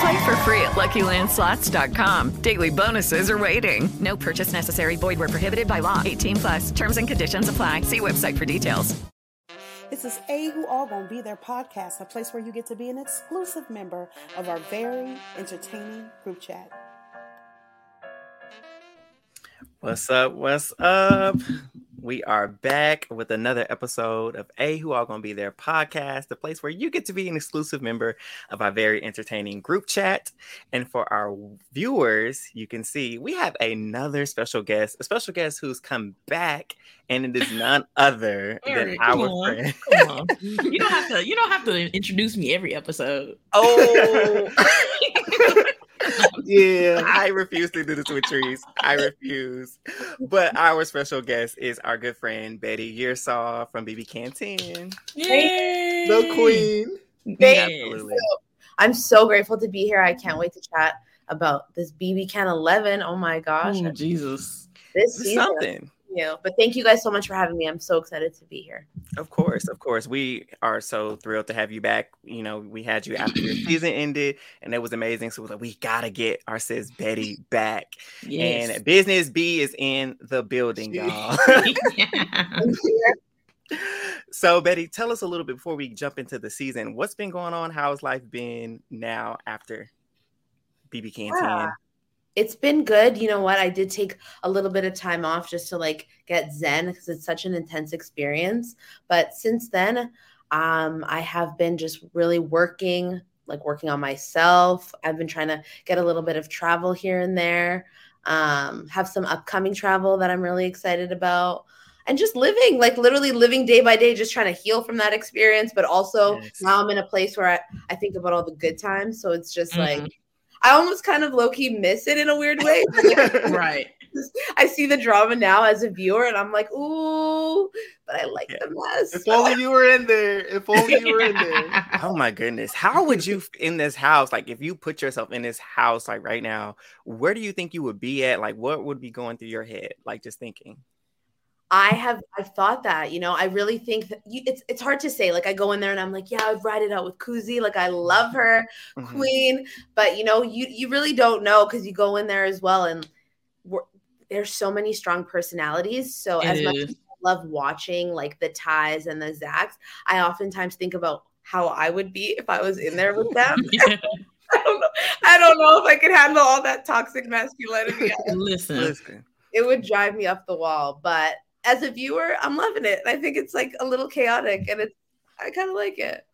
Play for free at LuckyLandSlots.com. Daily bonuses are waiting. No purchase necessary. Void where prohibited by law. 18 plus. Terms and conditions apply. See website for details. This is A Who All Gonna Be There podcast, a place where you get to be an exclusive member of our very entertaining group chat. What's up? What's up? We are back with another episode of A Who All Gonna Be There podcast, the place where you get to be an exclusive member of our very entertaining group chat. And for our viewers, you can see we have another special guest, a special guest who's come back, and it is none other Eric, than our on, friend. You don't have to. You don't have to introduce me every episode. Oh, Yeah. I refuse to do this with trees. I refuse. But our special guest is our good friend Betty Yirsaw from BB Can 10. Yay! The queen. Yes. Absolutely. I'm so grateful to be here. I can't wait to chat about this BB Can 11. Oh my gosh, Oh, Jesus. this It's season. something. You but thank you guys so much for having me. I'm so excited to be here. Of course, of course. We are so thrilled to have you back. You know, we had you after your season ended, and it was amazing. So we're like, we gotta get our sis Betty back. Yes. And Business B is in the building, y'all. so, Betty, tell us a little bit before we jump into the season. What's been going on? How's life been now after BB Can 10? Yeah. It's been good. You know what? I did take a little bit of time off just to like get zen because it's such an intense experience. But since then, um, I have been just really working, like working on myself. I've been trying to get a little bit of travel here and there. Um, have some upcoming travel that I'm really excited about. And just living, like literally living day by day, just trying to heal from that experience. But also Yes. now I'm in a place where I, I think about all the good times. So it's just Mhm. like I almost kind of low key miss it in a weird way. right. I see the drama now as a viewer, and I'm like, ooh, but I like Yeah. the mess. If only you were in there. If only you were in there. Oh my goodness. How would you in this house, like if you put yourself in this house like right now, where do you think you would be at? Like what would be going through your head? Like just thinking. I have I've thought that, you know, I really think that you, it's it's hard to say. Like I go in there and I'm like, yeah, I'd ride it out with Kuzi. Like I love her, Mhm. queen. But you know, you you really don't know because you go in there as well, and we're, there's so many strong personalities. So as It much as I love watching like the ties and the Zacks, I oftentimes think about how I would be if I was in there with them. I don't know. I don't know if I could handle all that toxic masculinity. Listen. Listen. it would drive me up the wall. But as a viewer, I'm loving it. I think it's like a little chaotic and it's I kind of like it.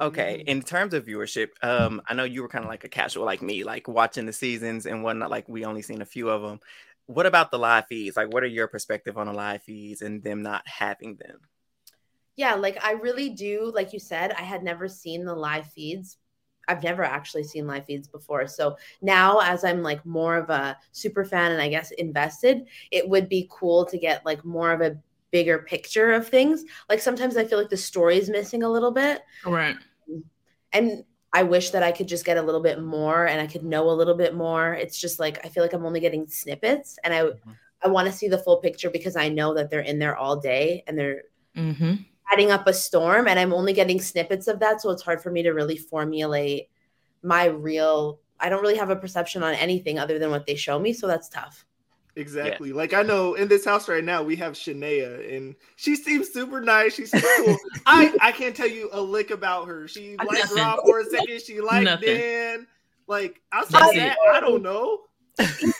Okay. Mm-hmm. In terms of viewership, um, I know you were kind of like a casual like me, like watching the seasons and whatnot, like we only seen a few of them. What about the live feeds? Like what are your perspective on the live feeds and them not having them? Yeah, like I really do. Like you said, I had never seen the live feeds. I've never actually seen live feeds before. So now, as I'm like more of a super fan and I guess invested, it would be cool to get like more of a bigger picture of things. Like sometimes I feel like the story is missing a little bit. Right. and I wish that I could just get a little bit more and I could know a little bit more. It's just like I feel like I'm only getting snippets and I I want to see the full picture because I know that they're in there all day and they're Mm-hmm. Adding up a storm and I'm only getting snippets of that so it's hard for me to really formulate my real I don't really have a perception on anything other than what they show me so that's tough. Exactly. Like I know in this house right now we have Shania and she seems super nice. She's super cool. I I can't tell you a lick about her. She liked Nothing. Rob for a second. She liked Nothing. Dan. Like outside That's that. I don't know.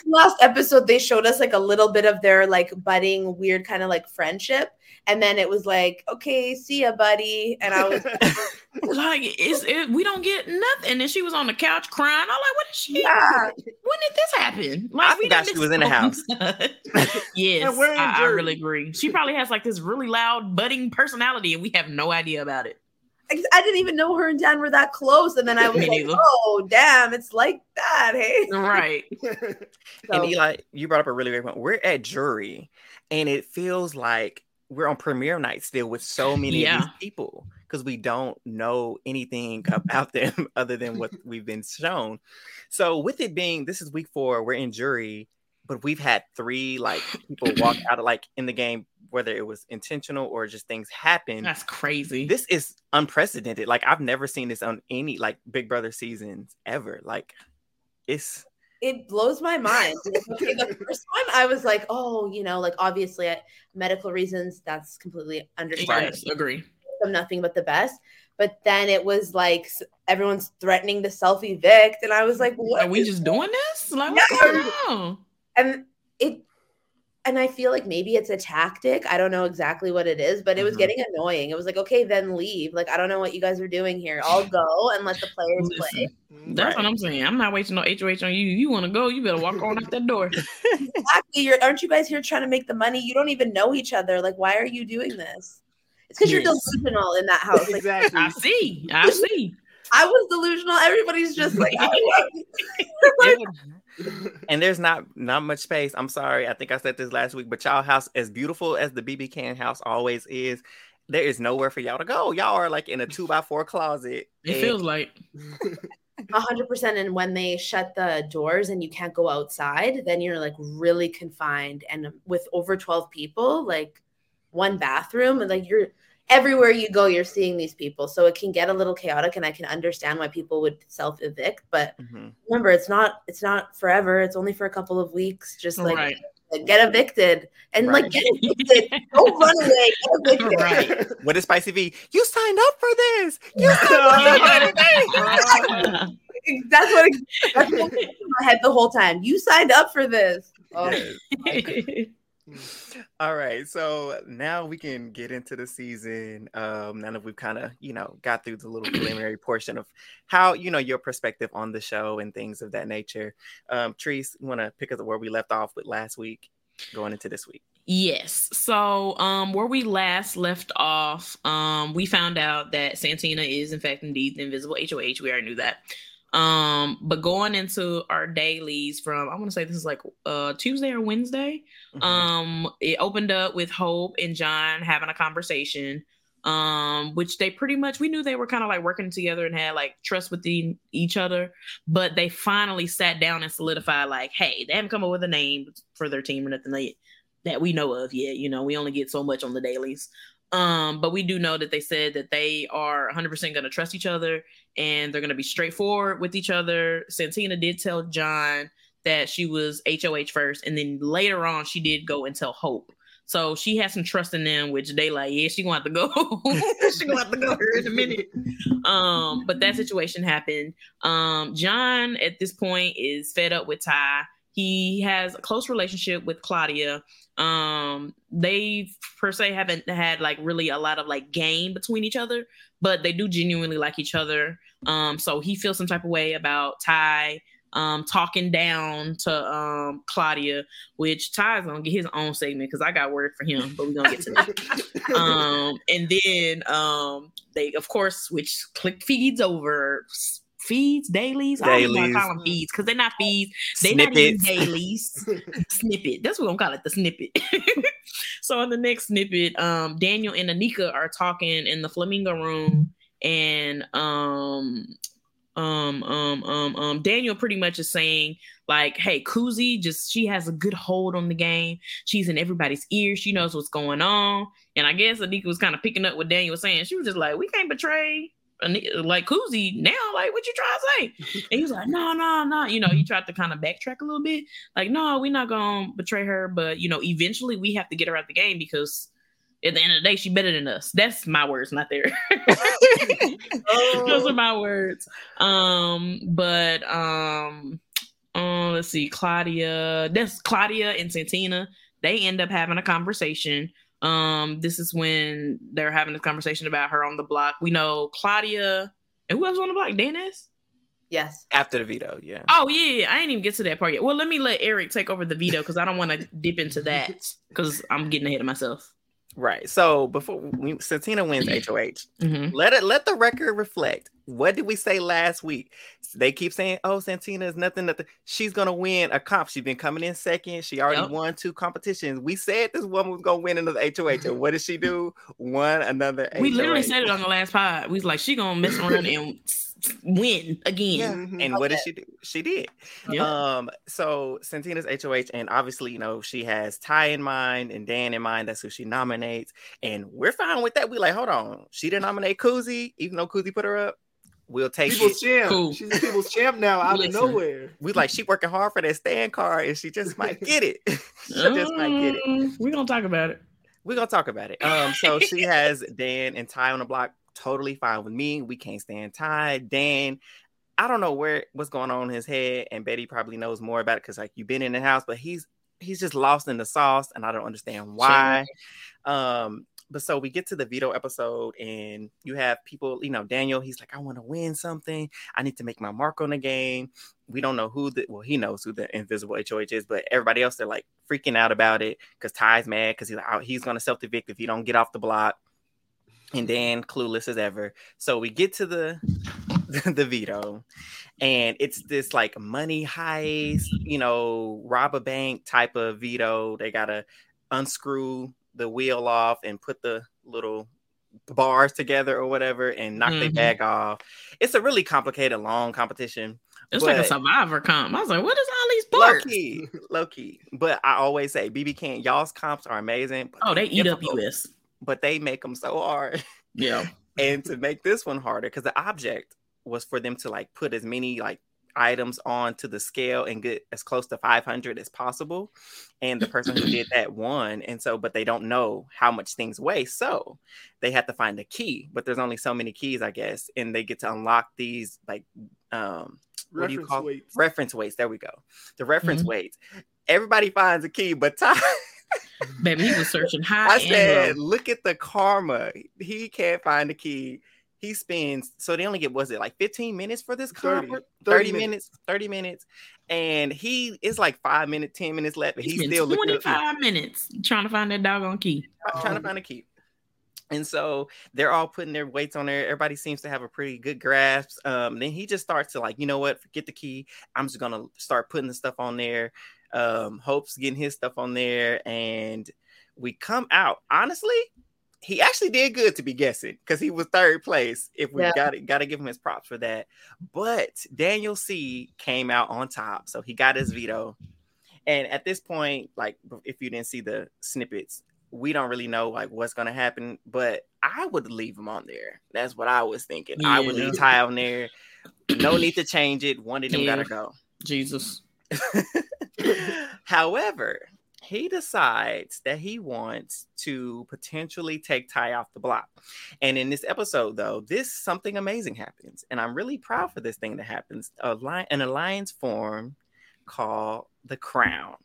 Last episode they showed us like a little bit of their like budding weird kind of like friendship. And then it was like okay see ya buddy. And i was like it's it, we don't get nothing. And she was on the couch crying. I'm like what is she Yeah. when did this happen? Like I forgot she was in the house. yes And we're in I, I really agree. She probably has like this really loud budding personality and we have no idea about it i didn't even know her and dan were that close and then i was like oh damn it's like that hey right So- And Eli, you brought up a really great point. We're at jury, and it feels like we're on premiere night still with so many of these people because we don't know anything about them other than what we've been shown. So, with it being this is week four, we're in jury, but we've had three like people walk out of like in the game, whether it was intentional or just things happen. that's crazy This is unprecedented. Like I've never seen this on any like Big Brother seasons ever. Like it's it blows my mind. Okay, the first one, I was like, oh, you know, like obviously, medical reasons. That's completely understandable. yes agree I'm nothing but the best. But then it was like everyone's threatening to self evict, and I was like, what? are we is just doing this like what's Yeah. going on and it and I feel like maybe it's a tactic. I don't know exactly what it is, but it was Mhm. getting annoying. It was like, okay, then leave. Like, I don't know what you guys are doing here. I'll go and let the players play. Listen, That's what I'm saying. I'm not wasting no HOH on you. You want to go? You better walk on out that door. Exactly. You're aren't you guys here trying to make the money? You don't even know each other. Like, why are you doing this? It's because you're delusional in that house. Like, exactly. I see. I see. I was delusional. Everybody's just like, It would- and there's not not much space. I'm sorry. I think I said this last week, but y'all house, as beautiful as the BB Can house always is, there is nowhere for y'all to go. Y'all are like in a two by four closet. It and- feels like hundred percent. And when they shut the doors and you can't go outside, then you're like really confined. And with over 12 people, like one bathroom, and like you're everywhere you go, you're seeing these people. So it can get a little chaotic and I can understand why people would self evict. But Mhm. remember, it's not it's not forever. It's only for a couple of weeks. Just like right. get evicted and like get evicted. Don't run away. Get evicted. Right. What is Spicy V? You signed up for this. You signed up for this. That's what that's what in my head the whole time. You signed up for this. Oh. All right, so now we can get into the season. Um, now that we've kind of, you know, got through the little preliminary portion of how, you know, your perspective on the show and things of that nature. Um, Treese, you want to pick up where we left off with last week, going into this week? Yes. So, um, where we last left off, um, we found out that Santina is in fact indeed the invisible HOH. We already knew that. Um, but going into our dailies from I want to say this is like uh Tuesday or Wednesday. Mhm. Um, it opened up with Hope and John having a conversation. Um, which they pretty much we knew they were kind of like working together and had like trust within each other, but they finally sat down and solidified like, hey, they haven't come up with a name for their team or nothing like that we know of yet. You know, we only get so much on the dailies. Um, but we do know that they said that they are 100% going to trust each other and they're going to be straightforward with each other. Santina did tell John that she was HOH first, and then later on, she did go and tell Hope. So she has some trust in them, which they like, yeah, she gonna have to go. she gonna have to go here in a minute. Um, but that situation happened. Um, John at this point is fed up with Ty. He has a close relationship with Claudia. Um, they per se haven't had like really a lot of like game between each other, but they do genuinely like each other. Um, so he feels some type of way about Ty um talking down to um Claudia, which Ty's gonna get his own segment because I got word for him, but we're gonna get to that. um and then um they of course switch click feeds over feeds dailies. I don't want to call them feeds because they're not feeds. They're not even dailies. snippet. That's what I'm gonna call it, the snippet. so in the next snippet, um, Daniel and Anika are talking in the flamingo room, and um um um um um Daniel pretty much is saying like hey Kuzi just she has a good hold on the game she's in everybody's ear she knows what's going on and I guess Anika was kind of picking up what Daniel was saying she was just like we can't betray like Kuzi now like what you trying to say and he was like no no no you know he tried to kind of backtrack a little bit like no we're not gonna betray her but you know eventually we have to get her out of the game because at the end of the day, she better than us. That's my words, not theirs. Those are my words. Um, but um, um, let's see, Claudia. That's Claudia and Santina. They end up having a conversation. Um, this is when they're having this conversation about her on the block. We know Claudia and who else on the block? Dennis. Yes. After the veto, yeah. Oh yeah, I didn't even get to that part yet. Well, let me let Eric take over the veto because I don't want to dip into that because I'm getting ahead of myself. Right. So before we, Santina wins HOH, Mhm. let it let the record reflect. What did we say last week? They keep saying, "Oh, Santina is nothing, nothing. She's gonna win a comp. She's been coming in second. She already Yep. won two competitions. We said this woman was gonna win another HOH, and what did she do? Won another. We literally said it on the last pod. We was like, she gonna mess around and s- s- win again. And what did she do? She did. Yep. Um, so Santina's HOH, and obviously, you know, she has Ty in mind and Dan in mind. That's who she nominates, and we're fine with that. We like, hold on, she didn't nominate Kuzi, even though Kuzi put her up. We'll take People's it. champ. She's a people's champ now out Listen. of nowhere. We like she working hard for that stand card, and she just might get it. she just might get it. Mm, We're gonna talk about it. We're gonna talk about it. Um, so she has Dan and Ty on the block. Totally fine with me. We can't stand Ty. Dan, I don't know where what's going on in his head, and Betty probably knows more about it because like you've been in the house, but he's he's just lost in the sauce, and I don't understand why. Um, but so we get to the veto episode, and you have people, you know, Daniel, he's like, I want to win something. I need to make my mark on the game. We don't know who the well, he knows who the invisible HOH is, but everybody else they're like freaking out about it because Ty's mad because he's like, he's gonna self evict if he don't get off the block. And Dan clueless as ever. So we get to the the veto, and it's this like money heist, you know, rob a bank type of veto. They gotta unscrew the wheel off and put the little bars together or whatever and knock their Mhm. bag off. It's a really complicated, long competition. It's like a survivor comp. I was like, what is all these Low parts? key, low key. But I always say BB can y'all's comps are amazing. Oh, they eat up US. But they make them so hard. Yeah. and to make this one harder, because the object was for them to like put as many like items onto the scale and get as close to 500 as possible. And the person who did that won. And so, but they don't know how much things weigh. So they have to find a key, but there's only so many keys, I guess. And they get to unlock these like, um, what do you call weights. reference weights? There we go. The reference Mhm. weights. Everybody finds a key, but Ty, Baby, he was searching high I and said, low. look at the karma. He can't find the key. He spends so they only get was it like 15 minutes for this 30, conference? 30 30, minutes. 30 minutes. And he is like five minutes, 10 minutes left. But He he's spent still looking up, 25 minutes trying to find that doggone key. trying to find a key. And so they're all putting their weights on there. Everybody seems to have a pretty good grasp. Um, then he just starts to like, you know what, forget the key. I'm just gonna start putting the stuff on there. Um, Hope's getting his stuff on there, and we come out. Honestly, he actually did good to be guessing because he was third place. If we Yeah. got it, got to give him his props for that. But Daniel C came out on top, so he got his veto. And at this point, like if you didn't see the snippets, we don't really know like what's gonna happen. But I would leave him on there. That's what I was thinking. I would leave Ty on there. No need to change it. One of them Yeah. gotta go. Jesus. However, he decides that he wants to potentially take Ty off the block. And in this episode, though, this something amazing happens. And I'm really proud for this thing that happens. A li- an alliance form called the Crown.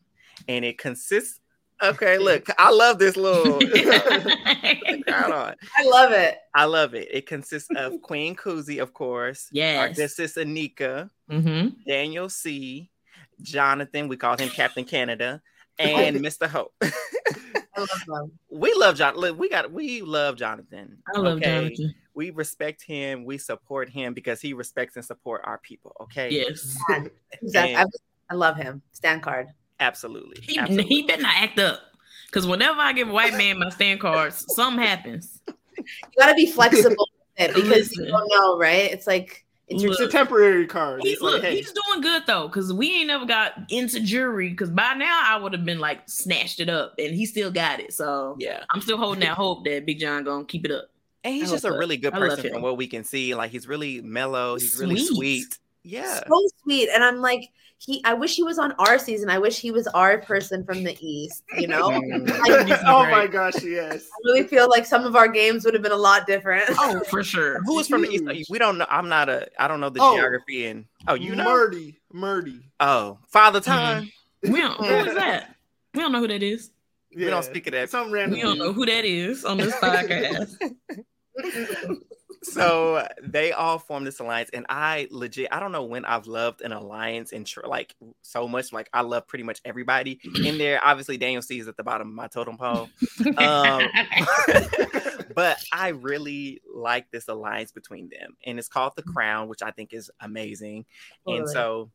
And it consists. Okay, look, I love this little crown on. I love it. I love it. It consists of Queen Kuzi, of course. Yes. This is Anika, hmm Daniel C, Jonathan, we call him Captain Canada, and Mr. Hope. I love them. we love John. Look, we got we love Jonathan. I love Jonathan. We respect him. We support him because he respects and support our people. Okay. Yes. Exactly. I, And- I love him. Stand card. Absolutely. He, Absolutely. he better not act up. Because whenever I give a white man my stand cards, something happens. You gotta be flexible with it because Listen. you don't know, right? It's like it's your It's a temporary card. He, It's like, look, hey, he's doing good though, because we ain't never got into jury. Because by now I would have been like snatched it up, and he still got it. So yeah. I'm still holding that hope that Big John gonna keep it up. And he's I just a really good person from what we can see. Like he's really mellow. He's really Sweet. Sweet. Yeah. so sweet. And I'm like, he I wish he was on our season. I wish he was our person from the East, you know? Mm. I oh my gosh, yes. I really feel like some of our games would have been a lot different. Oh, for sure. Who is from the east? We don't know. I'm not a. I don't know the Oh. geography and. Oh, you know. Marty. Murdy. Oh, Father Time. We don't. Who is that? We don't know who that is. We don't speak of that. Some random. We don't know who that is on this podcast. so they all formed this alliance and i legit i don't know when i've loved an alliance and tr- like so much like i love pretty much everybody in there. Obviously daniel c is at the bottom of my totem pole. Um, but i really like this alliance between them and it's called the crown which i think is amazing. And so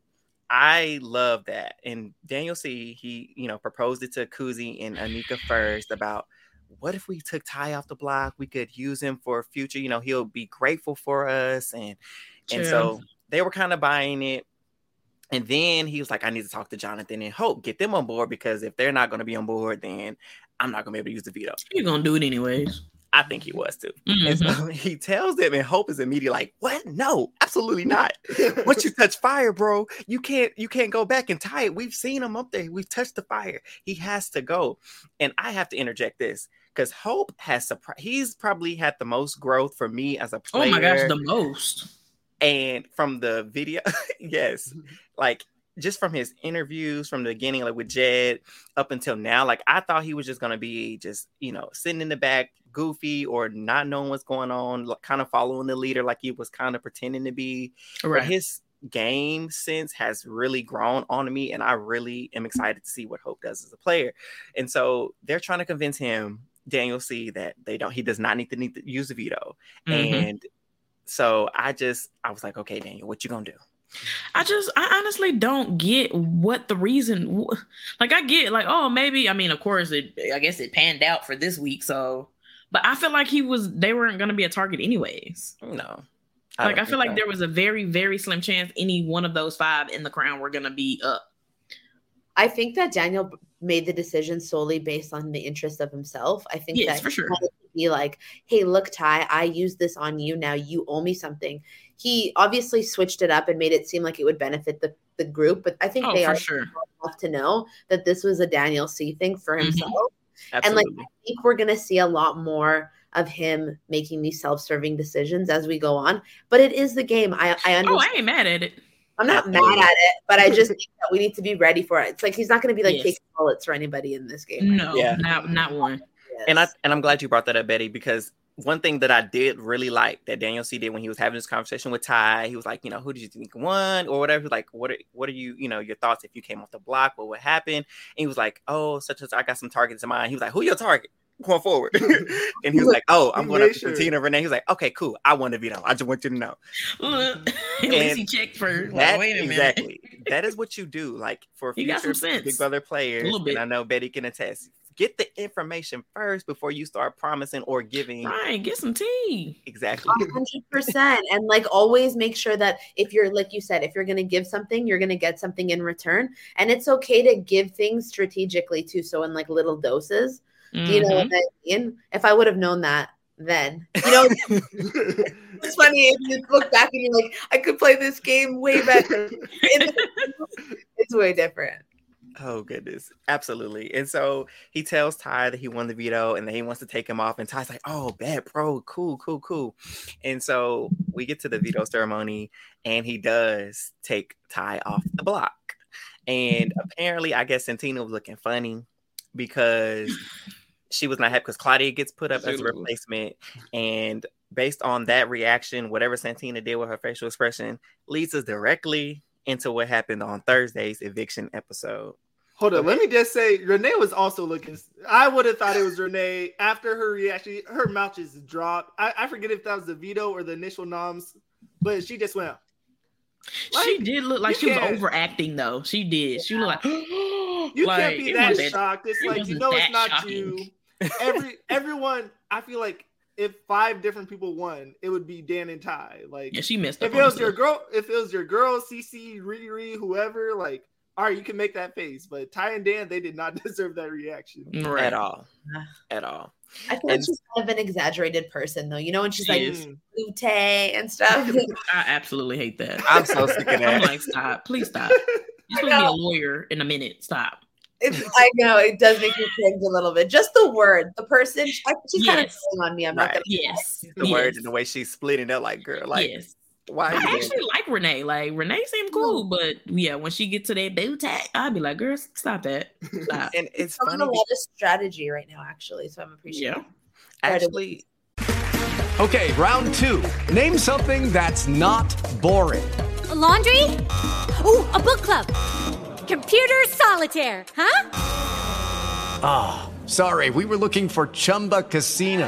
I love that. And Daniel C, he, you know, proposed it to Kuzi and Anika first about what if we took Ty off the block? We could use him for a future, you know, he'll be grateful for us. And and so they were kind of buying it. And then he was like, I need to talk to Jonathan and Hope, get them on board because if they're not going to be on board, then I'm not going to be able to use the veto. You're gonna do it anyways. I think he was too. And so mm-hmm. he tells them, and Hope is immediately like, "What? No, absolutely not. Once you touch fire, bro, you can't you can't go back and tie it. We've seen him up there. We've touched the fire. He has to go." And I have to interject this because Hope has surprised. He's probably had the most growth for me as a player. Oh my gosh, the most. And from the video, yes, mm-hmm. like just from his interviews from the beginning, like with Jed up until now, like I thought he was just gonna be just you know sitting in the back, goofy or not knowing what's going on, like, kind of following the leader, like he was kind of pretending to be. Right. But his game sense has really grown on me, and I really am excited to see what Hope does as a player. And so they're trying to convince him, Daniel C, that they don't, he does not need to need to use the veto, Mhm. and so I just I was like, okay, Daniel, what you gonna do? I just, I honestly don't get what the reason. Like, I get, like, oh, maybe. I mean, of course, it. I guess it panned out for this week. So, but I feel like he was. They weren't going to be a target anyways. No, like I feel like so. there was a very, very slim chance any one of those five in the crown were going to be up. I think that Daniel made the decision solely based on the interest of himself. I think Yes, that for sure. wanted be like, "Hey, look, Ty, I used this on you. Now you owe me something." He obviously switched it up and made it seem like it would benefit the, the group, but I think Oh, they are sure. enough to know that this was a Daniel C thing for Mhm. Himself. And like, I think we're gonna see a lot more of him making these self-serving decisions as we go on. But it is the game. I I oh, understand. Oh, understand. I ain't mad at it. I'm not mad at it, but I just think that we need to be ready for it. It's like he's not going to be like Yes. taking bullets for anybody in this game. No, Yeah. not not one. and I and I'm glad you brought that up, Betty, because one thing that I did really like that Daniel C did when he was having this conversation with Ty, he was like, you know, who did you think won or whatever. He was like, what are what are you, you know, your thoughts if you came off the block, what would happen? And he was like, oh, such as I got some targets in mind. He was like, who your target? Going forward, and he was like, "Oh, I'm going made up to sure. Tina Renee." He was like, "Okay, cool. I want to veto. I just want you to know." At least he checked first. That- wait a minute. exactly. that is what you do. Like for You got future some sense. Big Brother players, little bit. and I know Betty can attest. Get the information first before you start promising or giving. Right, get some tea. Exactly. hundred percent. And like always make sure that if you're like you said, if you're gonna give something, you're gonna get something in return. And it's okay to give things strategically too. So in like little doses. Do you know what Mhm. I mean? If I would have known that then. You know, it's funny if you look back and you're like, I could play this game way better. it's way different. Oh goodness, absolutely. And so he tells Ty that he won the veto and that he wants to take him off. And Ty's like, "Oh, bad, bro, cool, cool, cool." And so we get to the veto ceremony, and he does take Ty off the block. And apparently, I guess Santina was looking funny because she was not happy because Claudia gets put up as a replacement, and based on that reaction, whatever Santina did with her facial expression leads us directly into what happened on Thursday's eviction episode. Hold on, let me just say, Renee was also looking. I would have thought it was Renee after her reaction. Her mouth just dropped. I, I forget if that was the veto or the initial noms, but she just went. she did look like she was can't- overacting though. She did. She looked like You like, can't be it that wasn't- shocked. It's it like you know it's not shocking. you. Every everyone, I feel like if five different people won, it would be Dan and Ty. Like Yeah, she missed. if it was your girl, if it was your girl, CC, Riri, whoever, like, all right, you can make that face. But Ty and Dan, they did not deserve that reaction Right. At all. At all. I feel like she's kind of an exaggerated person though, you know, when she's She like is. Lute and stuff. I absolutely hate that. I'm so sick of it. I'm like, stop. Please stop. You're supposed to be a lawyer in a minute. Stop. It's, I know it does make me cringe a little bit. Just the word, the person, she- she's kind of Yes. on me. I'm not gonna. Yes. the yes. words and the way she's splitting up like girl, like yes. Why? I actually like Renee. Like Renee seemed cool, but yeah, when she get to that boot tag, I'd be like, "Girl, stop that." Stop. and it's It's a lot of strategy right now, actually. So I'm appreciating. Yeah. Actually, Okay, round two. Name something that's not boring. A laundry? Ooh, a book club. Computer solitaire, huh? Ah, sorry, we were looking for Chumba Casino.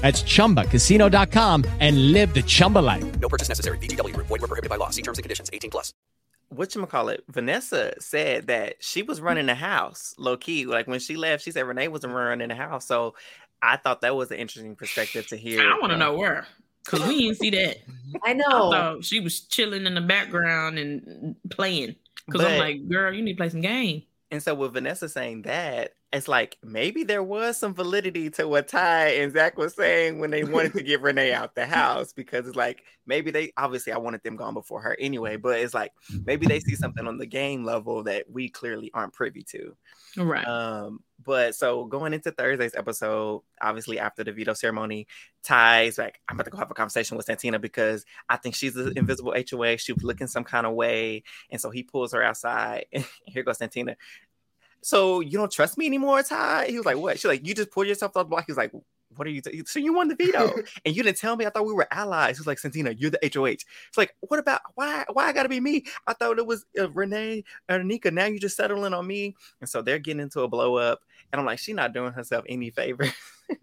That's chumbacasino.com and live the Chumba life. No purchase necessary. VGW. Void were prohibited by law. See terms and conditions. 18 plus. what you call it? Vanessa said that she was running the house low key. Like when she left, she said Renee wasn't running the house. So I thought that was an interesting perspective to hear. I want to know where, cause we didn't see that. I I know. thought she was chilling in the background and playing. Cause I'm like, girl, you need to play some game. And so with Vanessa saying that, it's like maybe there was some validity to what Ty and Zach was saying when they wanted to get Renee out the house because it's like maybe they obviously I wanted them gone before her anyway, but it's like maybe they see something on the game level that we clearly aren't privy to. Right. Um, but so going into Thursday's episode, obviously after the veto ceremony, Ty's like, I'm about to go have a conversation with Santina because I think she's an invisible HOA. She was looking some kind of way. And so he pulls her outside. And here goes Santina. So you don't trust me anymore, Ty? He was like, What? She's like, You just pulled yourself off the block. He's like, What are you? T-? So you won the veto, and you didn't tell me. I thought we were allies. He was like, Santina, you're the HOH. It's like, what about why? Why I gotta be me? I thought it was uh, Renee or Nika. Now you're just settling on me, and so they're getting into a blow up. And I'm like, she's not doing herself any favors.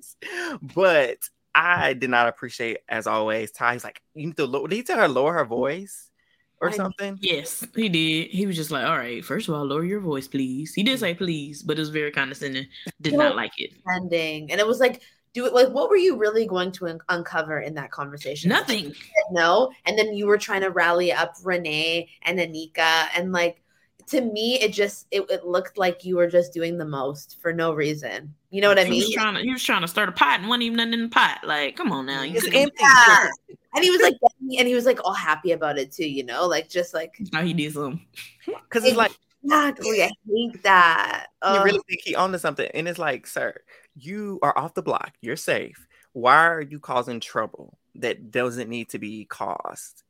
but I did not appreciate, as always, Ty's like, you need to lower. Did he tell her lower her voice or something? Yes, he did. He was just like, all right, first of all, lower your voice, please. He did mm. say please, but it was very condescending. Did not like it. Ending, and it was like, do it. Like, what were you really going to un- uncover in that conversation? Nothing. No, and then you were trying to rally up Renee and Anika, and like to me, it just it, it looked like you were just doing the most for no reason. You know what I He mean? was trying to he was trying to start a pot and wasn't even nothing in the pot. Like, come on now. You It's empty. Yeah. And he was like, and he was like all happy about it too. You know, like just like now he needs some. Because it's like exactly. I hate that. you Ugh. really think he onto something, and it's like, sir, you are off the block. You're safe. Why are you causing trouble that doesn't need to be caused?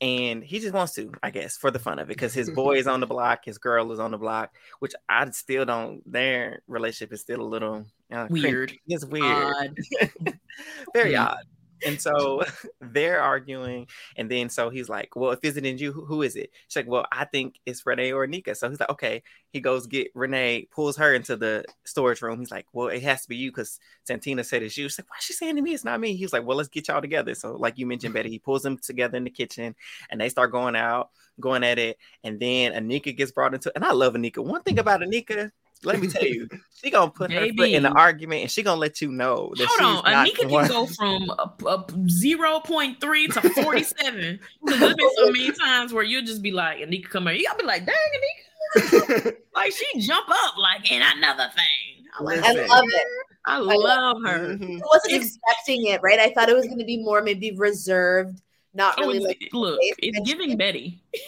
And he just wants to, I guess, for the fun of it, because his boy is on the block, his girl is on the block, which I still don't. Their relationship is still a little uh, cringy. Weird. It's weird, Odd. very Yeah. odd. And so they're arguing, and then so he's like, "Well, if it isn't you, who, who is it?" She's like, "Well, I think it's Renee or Nika." So he's like, "Okay." He goes get Renee, pulls her into the storage room. He's like, "Well, it has to be you because Santina said it's you." She's like, "Why she saying to me it's not me?" He's like, "Well, let's get y'all together." So, like you mentioned, Betty, he pulls them together in the kitchen, and they start going out, going at it, and then Anika gets brought into. And I love Anika. One thing about Anika. Let me tell you, she gonna put her foot in the argument, and she gonna let you know that Hold she's on, not Anika the can go from a, a 0.3 to 47. Because there's been so many times where you'll just be like, Anika come here. You'll be like, dang, Anika. like she jump up like in another thing. I'm like, I love it. I love her. Mm-hmm. I wasn't expecting it, right? I thought it was going to be more maybe reserved, not really it's- like look, it's giving Betty.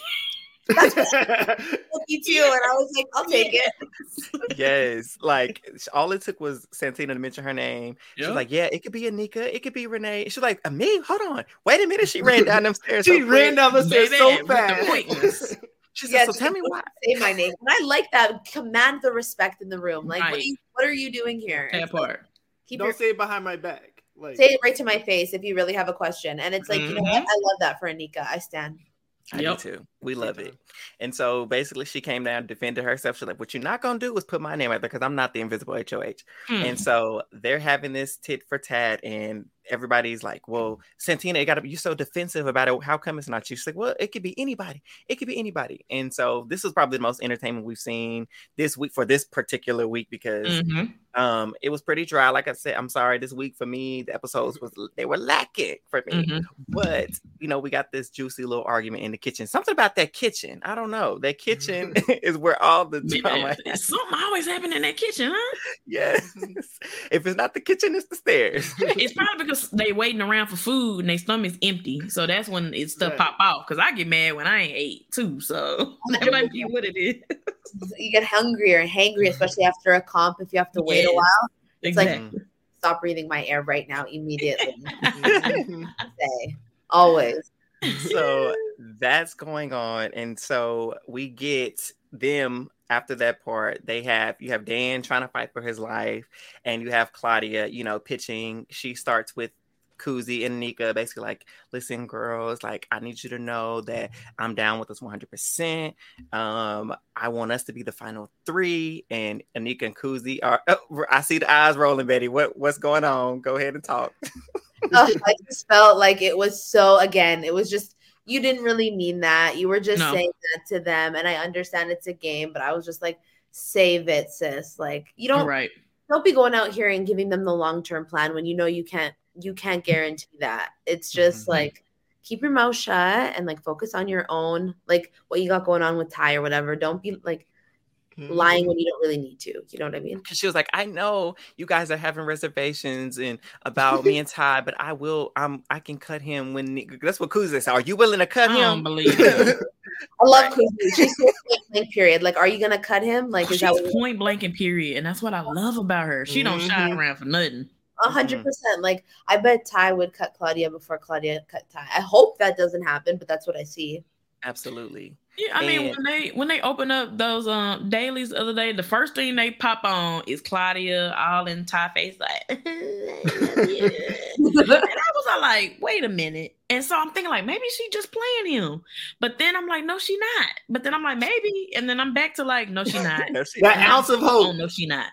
you too. And I was like, I'll take it. yes, like all it took was Santina to mention her name. She's Yeah. like, "Yeah, it could be Anika, it could be Renee." She's like, "Uh, "Me? Hold on, wait a minute." She ran down them stairs. She so ran down the stairs so fast. quickness. She said, "So tell me why." Say my name, and I like that. Command the respect in the room. Like, what, are you, what are you doing here? That like, part. keep Don't your say it behind my back. Like say it right to my face if you really have a question. And it's like, you know what? Mhm. I love that for Anika. I stand. I Yep. do too. We love it. And so basically, she came down, defended herself. She's like, What you're not going to do is put my name out there because I'm not the invisible HOH. Hmm. And so they're having this tit for tat. And everybody's like, Well, Santina, you got you're so defensive about it. How come it's not you? She's like, Well, it could be anybody. It could be anybody. And so this is probably the most entertainment we've seen this week for this particular week because Mhm. um it was pretty dry. Like I said, I'm sorry, this week for me, the episodes was they were lacking for me. Mhm. But you know, we got this juicy little argument in the kitchen. Something about that kitchen. I don't know. That kitchen is where all the drama. Yeah, Something always happened in that kitchen, huh? Yes. if it's not the kitchen, it's the stairs. it's probably because they waiting around for food and their stomach's empty. So that's when it stuff Right. pop off. Cause I get mad when I ain't ate too. So that might be what it is. You get hungrier and hangry, especially after a comp. If you have to wait Yes, a while, it's exactly. like stop breathing my air right now immediately. Say always. So that's going on and so we get them after that part they have you have dan trying to fight for his life and you have claudia you know pitching. She starts with Kuzi and Nika basically like, listen, girls, like I need you to know that I'm down with this 100%. Um, I want us to be the final three, and Anika and Kuzi are. Oh, I see the eyes rolling, Betty. What what's going on? Go ahead and talk. Ugh, I just felt like it was so again, it was just you didn't really mean that. You were just No. saying that to them. And I understand it's a game, but I was just like, save it, sis. Like you don't right. don't be going out here and giving them the long-term plan when you know you can't you can't guarantee that. It's just Mhm. like keep your mouth shut and like focus on your own, like what you got going on with Ty or whatever. Don't be like lying when you don't really need to. You know what I mean? Because she was like, I know you guys are having reservations and about me and Ty, but I will. I'm. I can cut him when that's what Kuzi said. Are you willing to cut I him? believe it. I love Kuzi. She's so point blank period. Like, are you gonna cut him? Like, is that She's what point blank and period, and that's what I love about her. She don't shy Mhm. around for nothing. A hundred percent. Like I bet Ty would cut Claudia before Claudia cut Ty. I hope that doesn't happen, but that's what I see. Absolutely. Yeah, I mean when they when they open up those um dailies the other day, the first thing they pop on is Claudia all in Ty face like and I was all like, wait a minute. And so I'm thinking like maybe she just playing him. But then I'm like, no, she not. But then I'm like, maybe. And then I'm back to like, no, she not. That ounce of Oh hope. no, she not.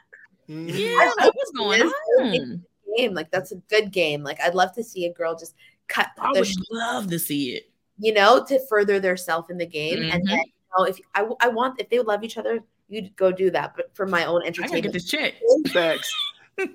Mhm. Yeah, I like, what's going on? Game like that's a good game. Like I'd love to see a girl just cut I the would sh- love to see it. you know, to further their self in the game. And Mhm. then, you know, if I, I want, if they love each other, you'd go do that. But for my own I gotta get this check. Facts. And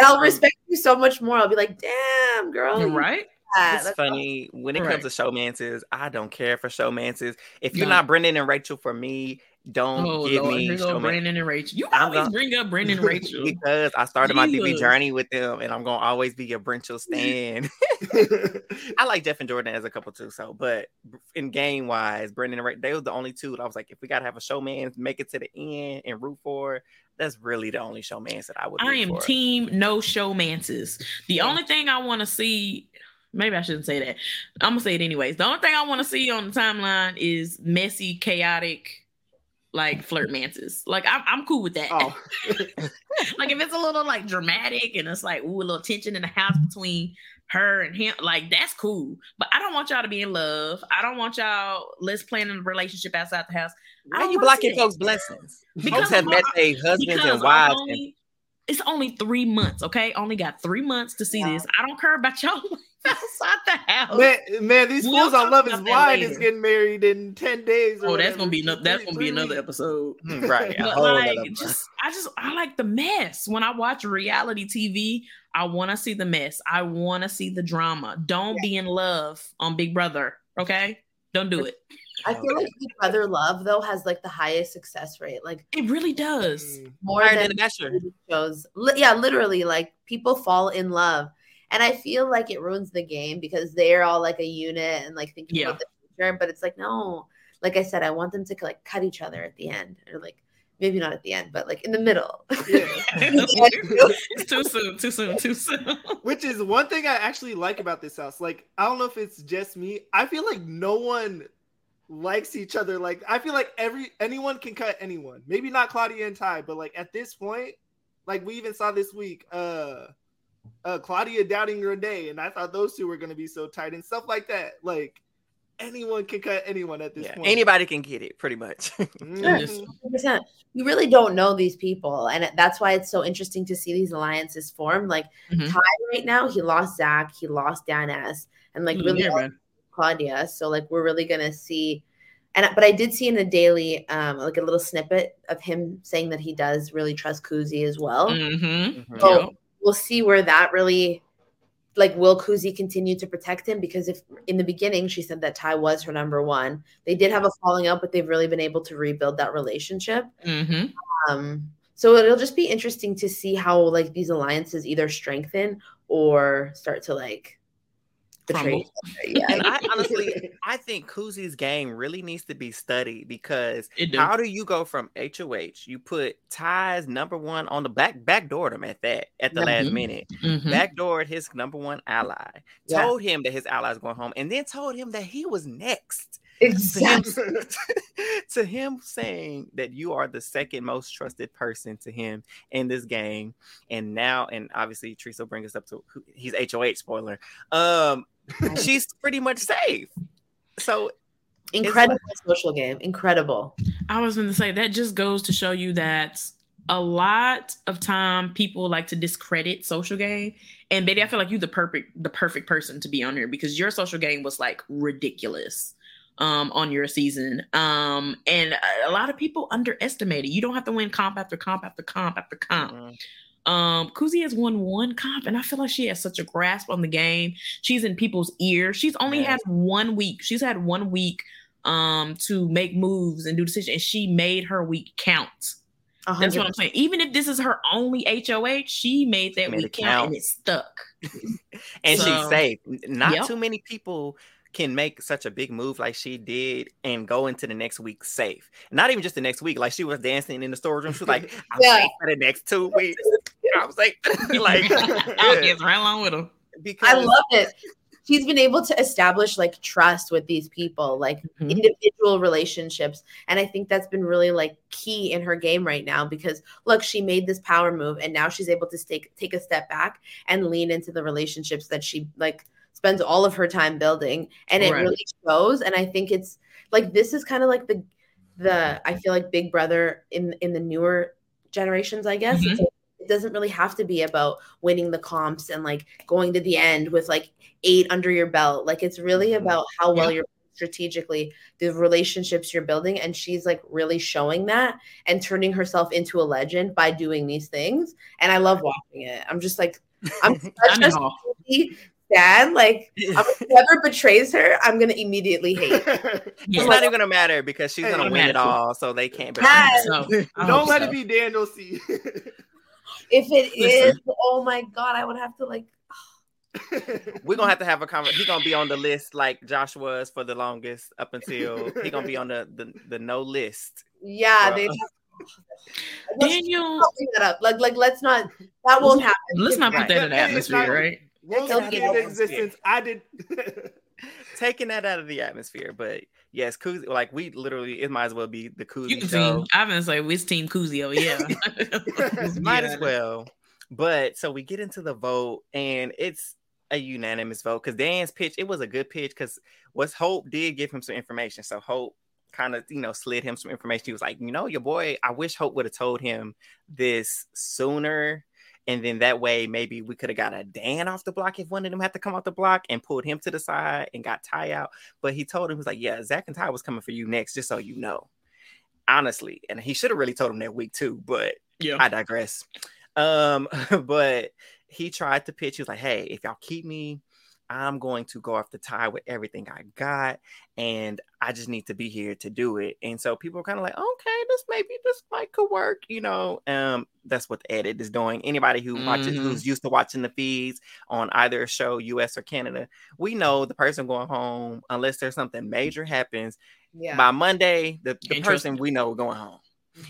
I'll respect you so much more. I'll be like, damn, girl, you right? did. It's That's funny when it Right. comes to showmances. I don't care for showmances. If you're No. not Brendan and Rachel for me, don't Oh give Lord, me showman Brandon and Rachel. You I'm always gonna- bring up Brandon and Rachel. because I started my BB journey with them, and I'm gonna always be a Brenchel stan. I like Jeff and Jordan as a couple too. So, but in game wise, Brendon and Rachel, they was the only two that I was like, if we gotta have a showman make it to the end and root for, that's really the only showmans that I would. I am for. team no showmances. The only thing I want to see, maybe I shouldn't say that. I'm gonna say it anyways. The only thing I want to see on the timeline is messy, chaotic, like flirt mances. Like I'm, I'm cool with that. Oh, like if it's a little like dramatic and it's like ooh, a little tension in the house between her and him, like that's cool. But I don't want y'all to be in love. I don't want y'all let's plan a relationship outside the house. Why don't you blocking folks' blessings? Because folks have met their husbands and wives. only- it's only three months, okay? Only got three months to see this. I don't care about y'all outside the house. man, man, these We'll fools on Love is about that Blind is getting married in ten days. or oh, that's whatever. gonna be no, that's gonna be another episode. Hmm, right. But like, just I just I like the mess. When I watch reality TV, I want to see the mess. I want to see the drama. Don't be in love on Big Brother, okay? Don't do it. I feel like Big Brother Love though has like the highest success rate. Like It really does. Mm. more Higher than than the Bachelor. Shows. Li- yeah, literally, like people fall in love, and I feel like it ruins the game because they're all like a unit and like thinking Yeah. about the future. But it's like no, like I said, I want them to like cut each other at the end, or like maybe not at the end, but like in the middle. Yeah. it's too soon, too soon, too soon. Which is one thing I actually like about this house. Like, I don't know if it's just me. I feel like no one likes each other. Like, I feel like every anyone can cut anyone. Maybe not Claudia and Ty, but like at this point, like we even saw this week, uh uh Claudia doubting Renee, and I thought those two were gonna be so tight and stuff like that. Like anyone can cut anyone at this Yeah, point. anybody can get it, pretty much. Mhm. 100%. You really don't know these people. And that's why it's so interesting to see these alliances form. Like Mhm. Ty right now, he lost Zach, he lost Dan S, and like really Yeah, lost man. Claudia. So like we're really gonna see and but I did see in the daily um like a little snippet of him saying that he does really trust Kuzi as well. Mm-hmm. So Yep. we'll see where that really like will Kuzi continue to protect him? Because if in the beginning she said that Ty was her number one, they did have a falling out, but they've really been able to rebuild that relationship. Mm-hmm. Um, so it'll just be interesting to see how like these alliances either strengthen or start to like betray. each other. Yeah, And I honestly, I think Kuzi's game really needs to be studied because do. how do you go from HOH? You put Ty's number one on the back backdoored him at that at the last Mhm. minute. Mhm. Backdoored his number one ally. Yeah. Told him that his ally is going home, and then told him that he was next. exactly. To him, to him saying that you are the second most trusted person to him in this game, and now, and obviously, Teresa will bring us up to who- he's HOH spoiler. Um, she's pretty much safe. So Incredible social game. Incredible. I was going to say that just goes to show you that a lot of time people like to discredit social game, and baby, I feel like you're the perfect the perfect person to be on here because your social game was like ridiculous um on your season um and a- a lot of people underestimate it you don't have to win comp after comp after comp after comp Mhm. Um, Kuzi has won one comp, and I feel like she has such a grasp on the game. She's in people's ears. She's only Yes. had one week. She's had one week um to make moves and do decisions, and she made her week count. A That's what I'm saying. Even if this is her only HOH, she made that Made week count, count. and it stuck. and she's So- safe. Not Yep. too many people can make such a big move like she did and go into the next week safe. Not even just the next week. Like she was dancing in the storage room. She was like, I'm Yeah. safe for the next two weeks. I was like, like I'll yeah, get right along with her. because I love it. She's been able to establish like trust with these people, like Mhm. individual relationships. And I think that's been really like key in her game right now because look, she made this power move and now she's able to take take a step back and lean into the relationships that she like spends all of her time building. And it really shows. And I think it's like this is kind of like the the I feel like Big Brother in in the newer generations, I guess. Mhm. It's like, it doesn't really have to be about winning the comps and like going to the end with like eight under your belt. Like it's really Mhm. about how well Yeah. you're strategically the relationships you're building and she's like really showing that and turning herself into a legend by doing these things and i love watching it i'm just like i'm such I'm a in awe. salty sad like I'm, whoever betrays her i'm gonna immediately hate Yeah. it's not even gonna matter because she's gonna win it all, so they can't. Yes. So, Don't let so. it be Daniel C. if it Listen. is oh my god i would have to like We're gonna have to have a conversation. He's gonna be on the list like Josh was for the longest up until he's gonna be on the the, the no list. yeah Bro. they Daniel, Let's not bring that up like like let's not that won't happen let's not put Right. that in the Hey, not- atmosphere, right? Won't Take it speak out of into the atmosphere. existence. I did. Taking that out of the atmosphere, but yes, Kuzi, like we literally, it might as well be the Kuzi You can show. see. I've been saying which team Kuzio, yeah. Might Yeah. as well. But so we get into the vote, and it's a unanimous vote because Dan's pitch, it was a good pitch because what's Hope did give him some information. So Hope kind of, you know, slid him some information. He was like, you know, your boy, I wish Hope would have told him this sooner. And then that way, maybe we could have got a Dan off the block if one of them had to come off the block and pulled him to the side and got Ty out. But he told him, he was like, yeah, Zach and Ty was coming for you next, just so you know. Honestly. And he should have really told him that week too, but Yeah. I digress. Um, but he tried to pitch. He was like, "Hey, if y'all keep me, I'm going to go off the tie with everything I got, and I just need to be here to do it." And so people are kind of like, "Okay, this maybe this might could work," you know. Um, that's what the edit is doing. Anybody who watches, Mhm. who's used to watching the feeds on either show, U.S. or Canada, we know the person going home, unless there's something major happens yeah by Monday, the, the person we know going home.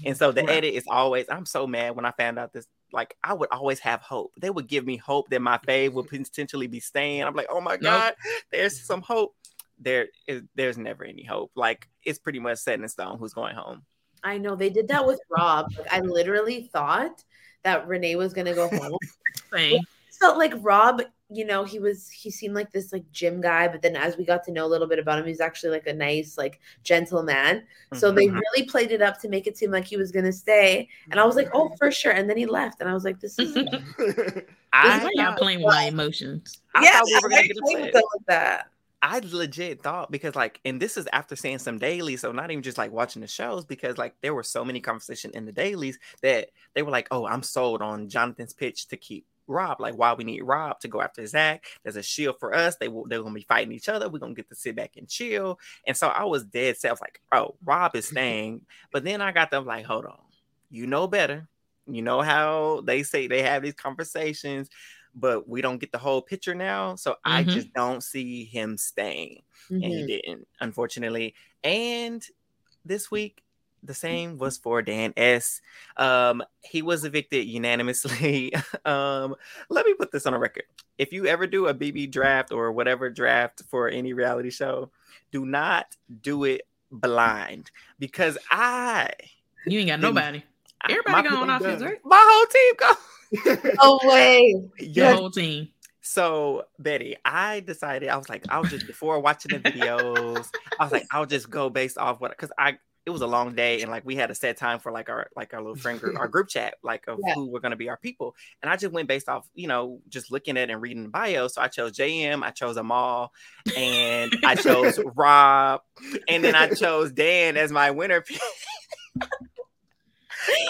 And so the Right. edit is always, I'm so mad when I found out this. Like, I would always have hope. They would give me hope that my fave would potentially be staying. I'm like, oh my God, there's some hope. There is, there's never any hope. Like, it's pretty much set in stone who's going home. I know they did that with Rob. Like, I literally thought that Renee was gonna go home. Same. felt like Rob, you know, he was he seemed like this like gym guy, but then as we got to know a little bit about him, he's actually like a nice, like gentle man. So they Mhm. really played it up to make it seem like he was gonna stay. And I was like, oh, for sure. And then he left, and I was like, this is I'm y'all playing with my emotions? I yeah, thought we were gonna get played with upset. with that. I legit thought because like, and this is after seeing some dailies, so not even just like watching the shows, because like there were so many conversations in the dailies that they were like, "Oh, I'm sold on Jonathan's pitch to keep Rob. Like, why we need Rob to go after Zach? There's a shield for us. They will, they're gonna be fighting each other. We're gonna get to sit back and chill." And so I was dead set. I was like, "Oh, Rob is staying," but then I got them like, "Hold on, you know better. You know how they say they have these conversations." But we don't get the whole picture now, so I Mhm. just don't see him staying and he Mhm. didn't, unfortunately. And this week, the same was for Dan S. Um, he was evicted unanimously. um, let me put this on a record. If you ever do a BB draft or whatever draft for any reality show, do not do it blind because I You ain't got nobody. I- Everybody my going people off his right? My whole team go. Oh way. Your Yes. whole team. So Betty, I decided I was like, I'll just before watching the videos, I was like, I'll just go based off what because I it was a long day and like we had a set time for like our like our little friend group, our group chat, like of Yeah. who were gonna be our people. And I just went based off, you know, just looking at and reading the bio. So I chose JM, I chose Amal, and I chose Rob, and then I chose Dan as my winner pick.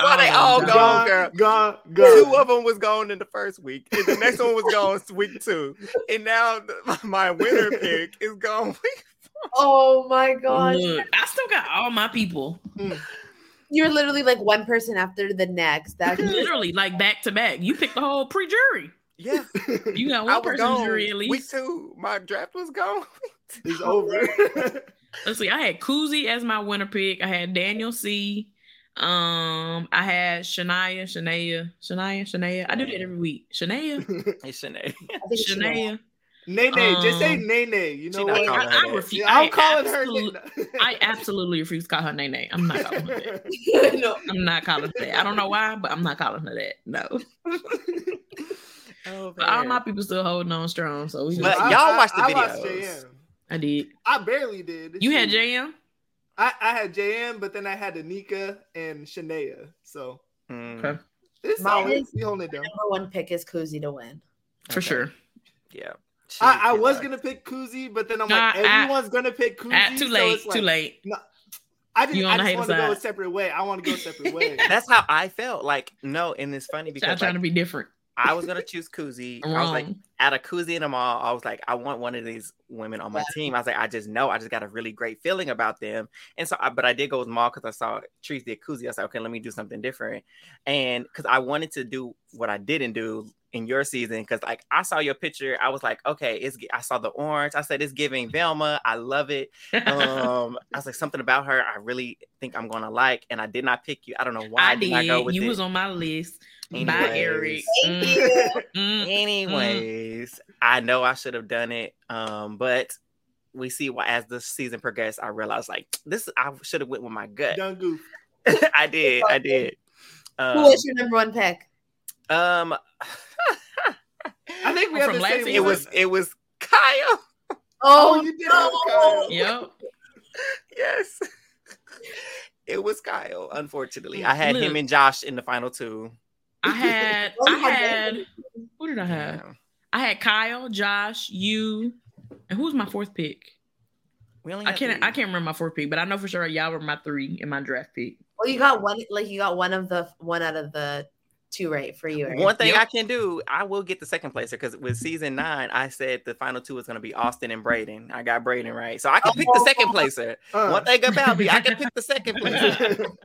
Why they all Oh, gone, girl? gone, Two of them was gone in the first week, and the next one was gone week two, and now the- my winner pick is gone. Week. Oh my gosh. Look, I still got all my people. You're literally like one person after the next. That Literally, like back to back. You picked the whole pre-jury. Yeah, You got one person gone. jury at least. Week two, my draft was gone. It's over. Let's see. I had Kuzi as my winner pick. I had Daniel C. Um, I had Shania, Shania, Shania, Shania. I do that every week. Shania, Hey, Shanae. I think she knows. Shania. Nene, just say Um, Nene. You know what? calling I, I refuse. Yeah, I'm I calling her. Nene. I absolutely refuse to call her Nene. I'm not calling her that. no. I'm not calling her that. I don't know why, but I'm not calling her that. No. Oh, But all man. my people still holding on strong. So we But just, I- y'all I- watched the I watched videos. JM. I did. I barely did. You had Shoot. JM? I, I had JM, but then I had Anika and Shania. So Mm, Okay. it's Mine solid. is- We holding it down. Number one pick is Kuzi to win. For Okay. sure. Yeah. I, I was gonna pick Kuzi, but then I'm Nah, like, I- everyone's gonna pick Kuzi. Ah, too so late. it's too like- late. I just, You I just want to go a separate way. I want to go a separate way. That's how I felt. Like, no, and it's funny because I'm trying like, to be different. I was gonna choose Kuzi. I'm I was like, wrong. out of Kuzi and Amal, I was like, I want one of these women on my team. I was like, I just know, I just got a really great feeling about them. And so, I, but I did go with Amal because I saw Trees did Kuzi. I was like, okay, let me do something different. And because I wanted to do what I didn't do in your season, because like I saw your picture, I was like, okay, it's. I saw the orange. I said it's giving Velma. I love it. Um, I was like something about her. I really think I'm gonna like, and I did not pick you. I don't know why I I did not go did. with You it. was on my list. Bye, Eric. Thank Mm, you. mm. Anyways, I know I should have done it. Um, but we see why as the season progressed, I realized like this I should have went with my gut. Done goof. I did, I did. Who Um, was your number one pick? Um I think we Oh, have from the last same. it was it was Kyle. Oh, you did no. have Kyle. Yep. Yes. It was Kyle, unfortunately. I had him and Josh in the final two. I had Oh, I had had who did I have? Yeah. I had Kyle, Josh, you, and who's my fourth pick? We only I can't three. I can't remember my fourth pick, but I know for sure y'all were my three in my draft pick. Well, you got one. Like you got one of the one out of the two right for you. Eric. One thing Yep. I can do, I will get the second placer because with season nine, I said the final two was going to be Austin and Braden. I got Braden right, so I can pick the second placer. Uh. One thing about me, I can pick the second placer.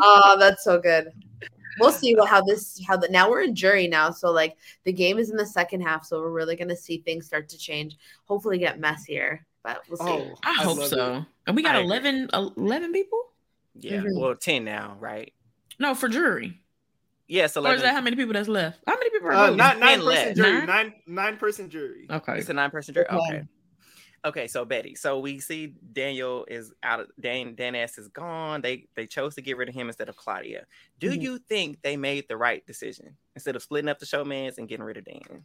Oh, that's so good. We'll see what, how this how the now we're in jury now, so like the game is in the second half, so we're really gonna see things start to change. Hopefully, get messier, but we'll see. Oh, I I hope love so. And we got I agree. 11, 11 people? Yeah, Mhm. well, ten now, right? No, for jury. Yes, Or is that how many people that's left? How many people are Uh, not nine Ten person left. jury. Nine? Nine nine person jury. Okay. It's a nine-person jury. Okay. Okay. Okay, so Betty, so we see Daniel is out of Dan. Dan S is gone. They they chose to get rid of him instead of Claudia. Do Mhm. you think they made the right decision instead of splitting up the showmans and getting rid of Dan?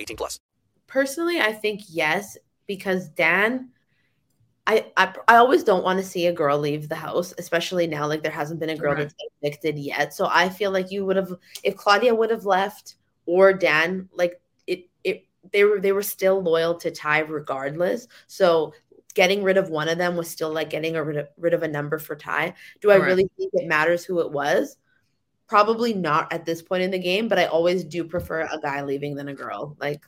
18 plus. Personally, I think yes, because Dan, I I, I always don't want to see a girl leave the house, especially now. Like there hasn't been a girl Right. that's evicted yet. So I feel like you would have, if Claudia would have left or Dan, like it it they were they were still loyal to Ty regardless. So getting rid of one of them was still like getting a rid of, rid of a number for Ty. Do I Correct. really think it matters who it was? Probably not at this point in the game, but I always do prefer a guy leaving than a girl. Like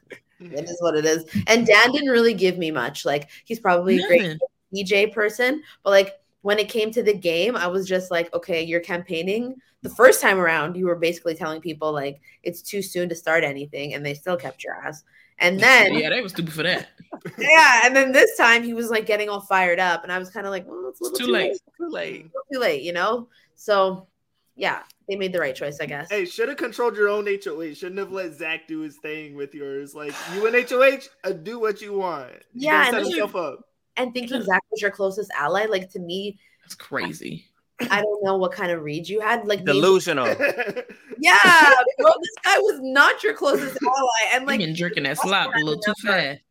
mm-hmm. it is what it is. And Dan didn't really give me much. Like he's probably a great. DJ person, but like when it came to the game, I was just like, okay, you're campaigning. The first time around, you were basically telling people like it's too soon to start anything, and they still kept your ass. And then yeah, they was stupid for that. yeah, and then this time he was like getting all fired up, and I was kind of like, well, it's a little too too, late. late. Too late. Too late, you know. So yeah, they made the right choice, I guess. Hey, should have controlled your own HOH. Shouldn't have let Zach do his thing with yours. Like you and HOH, uh, do what you want. You Yeah, gotta and set then- yourself up. And thinking Zach was your closest ally, like to me, It's crazy. I don't know what kind of read you had. Like maybe- Delusional. yeah, bro, this guy was not your closest ally, and Like like been drinking that slop a little too fast.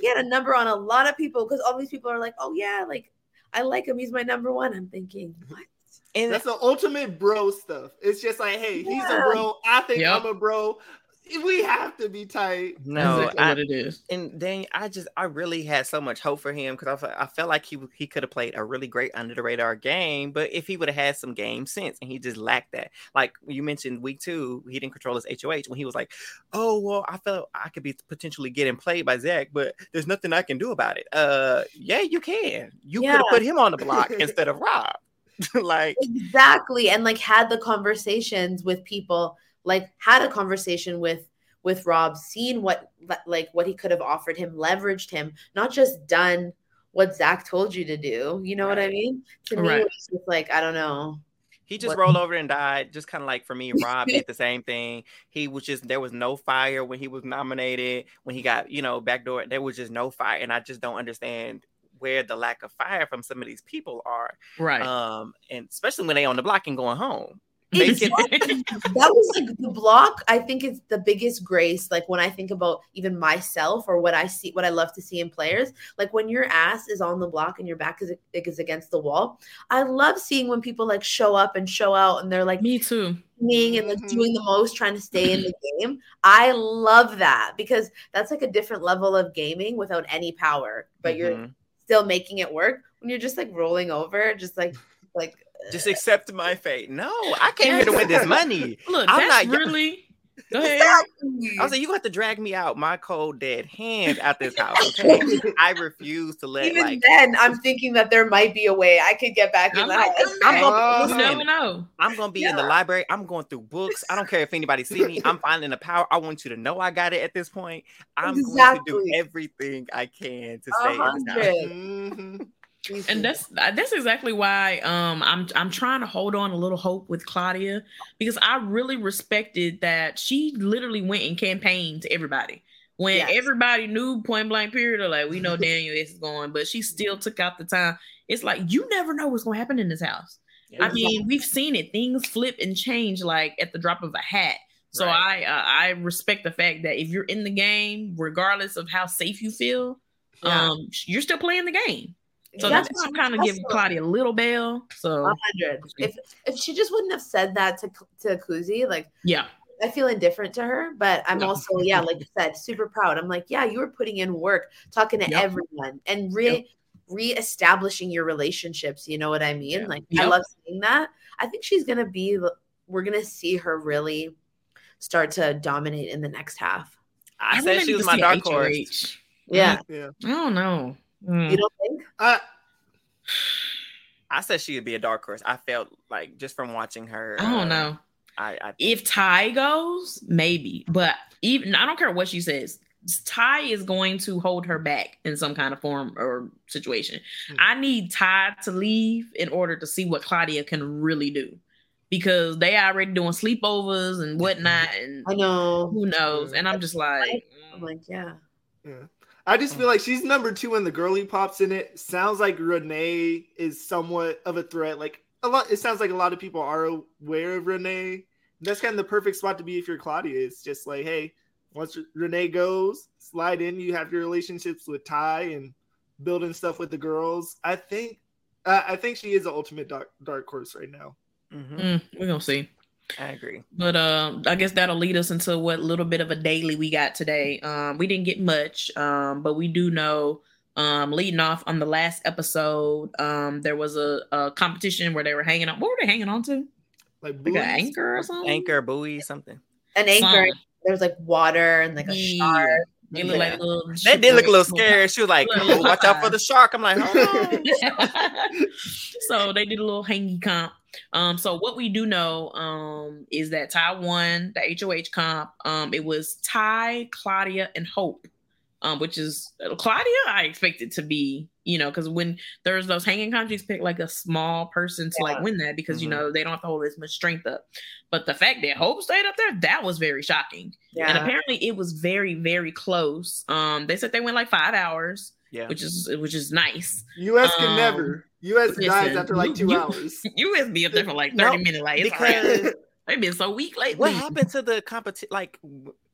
he had a number on a lot of people because all these people are like, oh yeah, like I like him, he's my number one. I'm thinking, what? And That's the ultimate bro stuff. It's just like, hey, he's a bro. I think Yep. I'm a bro. We have to be tight. no, exactly I, what it is. and then I just I really had so much hope for him because I, I felt like he he could have played a really great under the radar game, but if he would have had some game sense and he just lacked that, like you mentioned week two, he didn't control his HOH when he was like, oh well, I felt I could be potentially getting played by Zach, but there's nothing I can do about it. Uh, yeah, you can. You could have put him on the block instead of Rob. like exactly and like had the conversations with people like had a conversation with with rob seen what like what he could have offered him leveraged him not just done what zach told you to do you know what i mean to me Right. it was just like i don't know He just What- rolled over and died, just kind of like for me. Rob did the same thing. He was just there was no fire when he was nominated. When he got you know backdoor, there was just no fire, and I just don't understand where the lack of fire from some of these people are. Right. Um, and especially when they on the block and going home. They get- that was like the block i think it's the biggest grace like when i think about even myself or what i see what i love to see in players like when your ass is on the block and your back is, is against the wall i love seeing when people like show up and show out and they're like Me too. being and like Mhm. doing the most trying to stay in the game i love that because that's like a different level of gaming without any power but you're Mhm. Still making it work when you're just like rolling over just like like just accept my fate. No, I came here to win this money. Look, I'm that's not y- really. Go ahead. I was like, you got to drag me out my cold dead hands out this house. Okay, I refuse to let even like then i'm thinking that there might be a way i could get back in I'm the like, house I'm gonna- you listen. never know. I'm gonna be in the library. I'm going through books. I don't care if anybody see me. I'm finding the power. I want you to know I got it at this point. I'm going to do everything I can to stay in this house. And that's that's exactly why um I'm I'm trying to hold on a little hope with Claudia because I really respected that she literally went and campaigned to everybody. When Yes. everybody knew point blank period or like we know Daniel is going but she still took out the time. It's like you never know what's going to happen in this house. I mean we've seen it. Things flip and change like at the drop of a hat. So Right. I uh, I respect the fact that if you're in the game regardless of how safe you feel Yeah. um you're still playing the game so That's that's why I'm kind of that's giving Claudia a little bell. So hundred. If if she just wouldn't have said that to to Kuzi, like yeah, I feel indifferent to her, but I'm Yeah. also yeah, like you said, super proud. I'm like, yeah, you were putting in work, talking to Yep. everyone, and re reestablishing your relationships. You know what I mean? Yeah. Like I love seeing that. I think she's gonna be. We're gonna see her really start to dominate in the next half. I, I said she was my dark HOH. horse. Yeah, Yeah. I don't know. Mm. you don't think? I, I said she would be a dark horse. I felt like just from watching her. I don't uh, know. I, I If Ty goes, maybe. But even I don't care what she says. Ty is going to hold her back in some kind of form or situation. Hmm. I need Ty to leave in order to see what Claudia can really do. Because they are already doing sleepovers and whatnot, and I know who knows. And I'm just like, I'm like, yeah. Yeah. I just feel like she's number two in the girly pops in it. Sounds like Renee is somewhat of a threat. Like a lot, it sounds like a lot of people are aware of Renee. That's kind of the perfect spot to be if you're Claudia. It's just like, hey, once Renee goes, slide in. You have your relationships with Ty and building stuff with the girls. I think, uh, I think she is the ultimate dark, dark horse right now. mm, we're gonna see. I agree. But um, I guess that'll lead us into what little bit of a daily we got today. Um, we didn't get much, um, but we do know. Um, leading off on the last episode, um, there was a, a competition where they were hanging on. What were they hanging on to? Like, Like an anchor or something? Anchor, buoy, something. An anchor. Something. There's like water and like a shark. They look like little. They did look a little scared. She was like, Little "Oh, watch out for the shark." I'm like, hold on. so they did a little hangy comp. Um, so what we do know um is that Ty won the HOH comp. Um, it was Ty, Claudia, and Hope. Um, which is Claudia, I expect it to be, you know, because when there's those hanging countries, pick like a small person to like win that because you Mhm. know they don't have to hold as much strength up. But the fact that Hope stayed up there, that was very shocking. Yeah. And apparently it was very, very close. Um, they said they went like five hours, Yeah. which is which is nice. US can Um, never. US dies after like two you- hours. US be up there for like No, 30 minutes. Like it's all right. because they've been so weak lately. what happened to the competition? Like,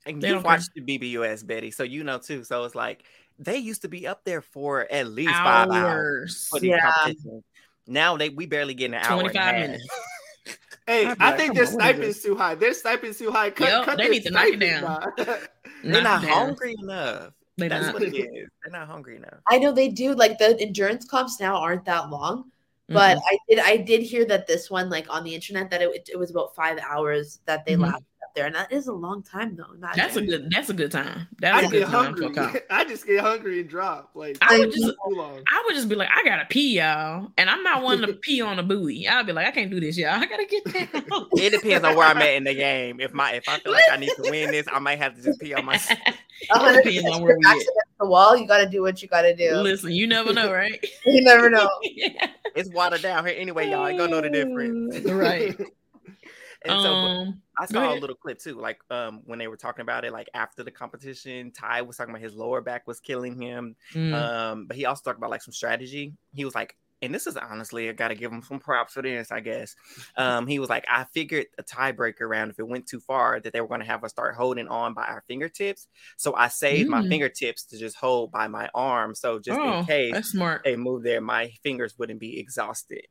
and They you've watched the BBUS, Betty, so you know too. So it's like they used to be up there for at least five hours Hours. for these Yeah. competitions. Now they we barely get an hour. 25 and a half. minutes. Hey, I'd I think come their on, stipend's too high. Their stipend's too high. Cut, Yep, cut they need to knock it down. They're Knock not down. hungry enough. They That's not. what it is. They're not hungry enough. I know they do. Like the endurance comps now aren't that long, but Mm-hmm. I did I did hear that this one, like on the internet, that it, it was about five hours that they Mhm. lasted up there, and that is a long time though. Not That's a good that's a good time. That's I a good get time for a hungry. comp. I just get hungry and drop. Like I would just- too long. I would just be like, I gotta pee, y'all. And I'm not one to pee on a buoy. I'll be like, I can't do this, y'all. I gotta get down. It depends on where I'm at in the game. If my if I feel like I need to win this, I might have to just pee on my. it depends on where we Back at. against the wall, you got to do what you got to do. Listen, you never know, right? You never know. It's watered down here anyway, y'all. ain't gonna know the difference. right. And so, Um, I saw a little clip too, like um when they were talking about it, like after the competition, Ty was talking about his lower back was killing him. Mm. Um, but he also talked about like some strategy. He was like, and this is honestly, I gotta give him some props for this, I guess. Um, he was like, I figured a tiebreaker round, if it went too far, that they were gonna have us start holding on by our fingertips. So I saved my Mm. fingertips to just hold by my arm. So just Oh, in case smart. they move there, my fingers wouldn't be exhausted.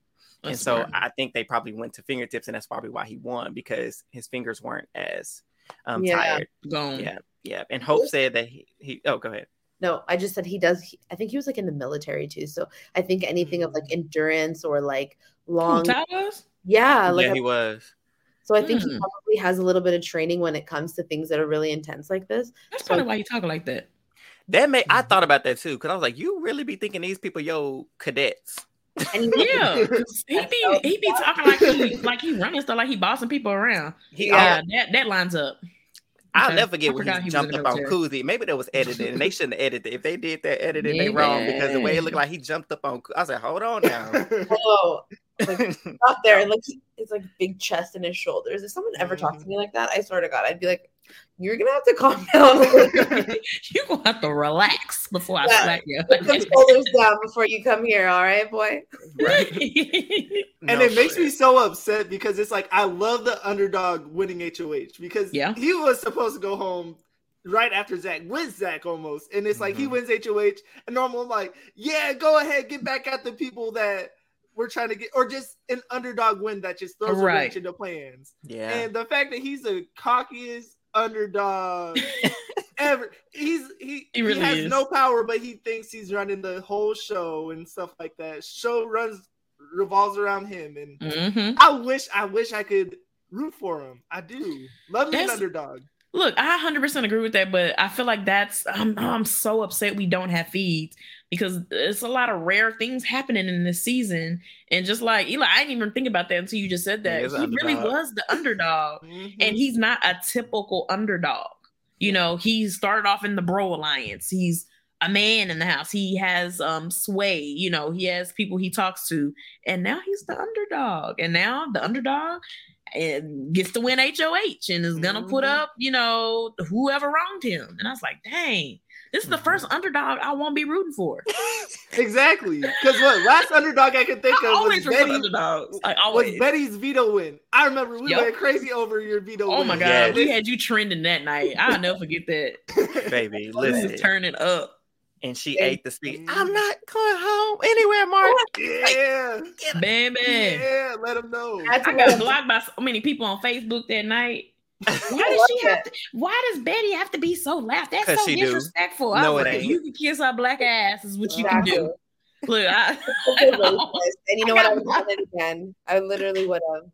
and so smart. I think they probably went to fingertips, and that's probably why he won because his fingers weren't as um, Yeah. tired. Gone. Yeah, yeah. And Hope said that he, he oh, go ahead. No, I just said he does. He, I think he was like in the military too. So I think anything of like endurance or like long, Ty yeah, like yeah, a- he was. so I think he Hmm. probably has a little bit of training when it comes to things that are really intense like this. That's So- probably why you talk like that. That may I thought about that too because I was like, you really be thinking these people, yo, cadets. And he- Yeah, 'cause he be he be talking like he like he running stuff like he bossing people around. He, Yeah, that that lines up. I'll Okay. never forget I when he he jumped up on military. Kuzi. Maybe that was edited, and they shouldn't have edited. If they did that editing, they wrong because the way it looked like he jumped up on. I said, like, hold on now. Oh, like, up there, and like he- it's like big chest and his shoulders. If someone ever talked to me like that, I swear to God, I'd be like, "You're gonna have to calm down a little bit. you gonna have to relax before I Yeah. slap you. Put some shoulders down before you come here, all right, boy." Right. and No, it makes me so upset because it's like I love the underdog winning HOH because Yeah. he was supposed to go home right after Zach with Zach almost, and it's like he Mhm. wins HOH, and normal I'm like, yeah, go ahead, get back at the people that we're trying to get, or just an underdog win that just throws a wrench into plans. Yeah. And the fact that he's the cockiest underdog ever, he's he He really has is. no power, but he thinks he's running the whole show and stuff like that. Show runs revolves around him, and Mhm. I wish I wish I could root for him. I do love me an underdog. Look, I 100% agree with that, but I feel like that's I'm I'm so upset we don't have feeds because it's a lot of rare things happening in this season. And just like Eli, I didn't even think about that until you just said that. he's he really was the underdog, Mhm. and he's not a typical underdog. You know, he started off in the Bro Alliance. He's a man in the house. He has um sway, you know, he has people he talks to, and now he's the underdog. And now the underdog and gets to win HOH and is gonna put Mm-hmm. up, you know, whoever wronged him. And I was like, dang, this is the first Mm-hmm. underdog I won't be rooting for. Exactly. Because what last underdog I could think I of always was Betty, underdogs. Like was. Betty's veto win. I remember we Yep. went crazy over your veto Oh win. my god, we had you trending that night. I'll never forget that. Baby, We was listen. turning up. And she ate the speech. I'm mm. not going home anywhere, Mark. Yeah. Baby. Yeah, let him know. I got blocked by so many people on Facebook that night. Why does she have to, why does Betty have to be so loud? That's so she disrespectful. I No, was it ain't. you can kiss our black ass is what you can do. Look, I, and you know what? I would have done it again. I literally would have.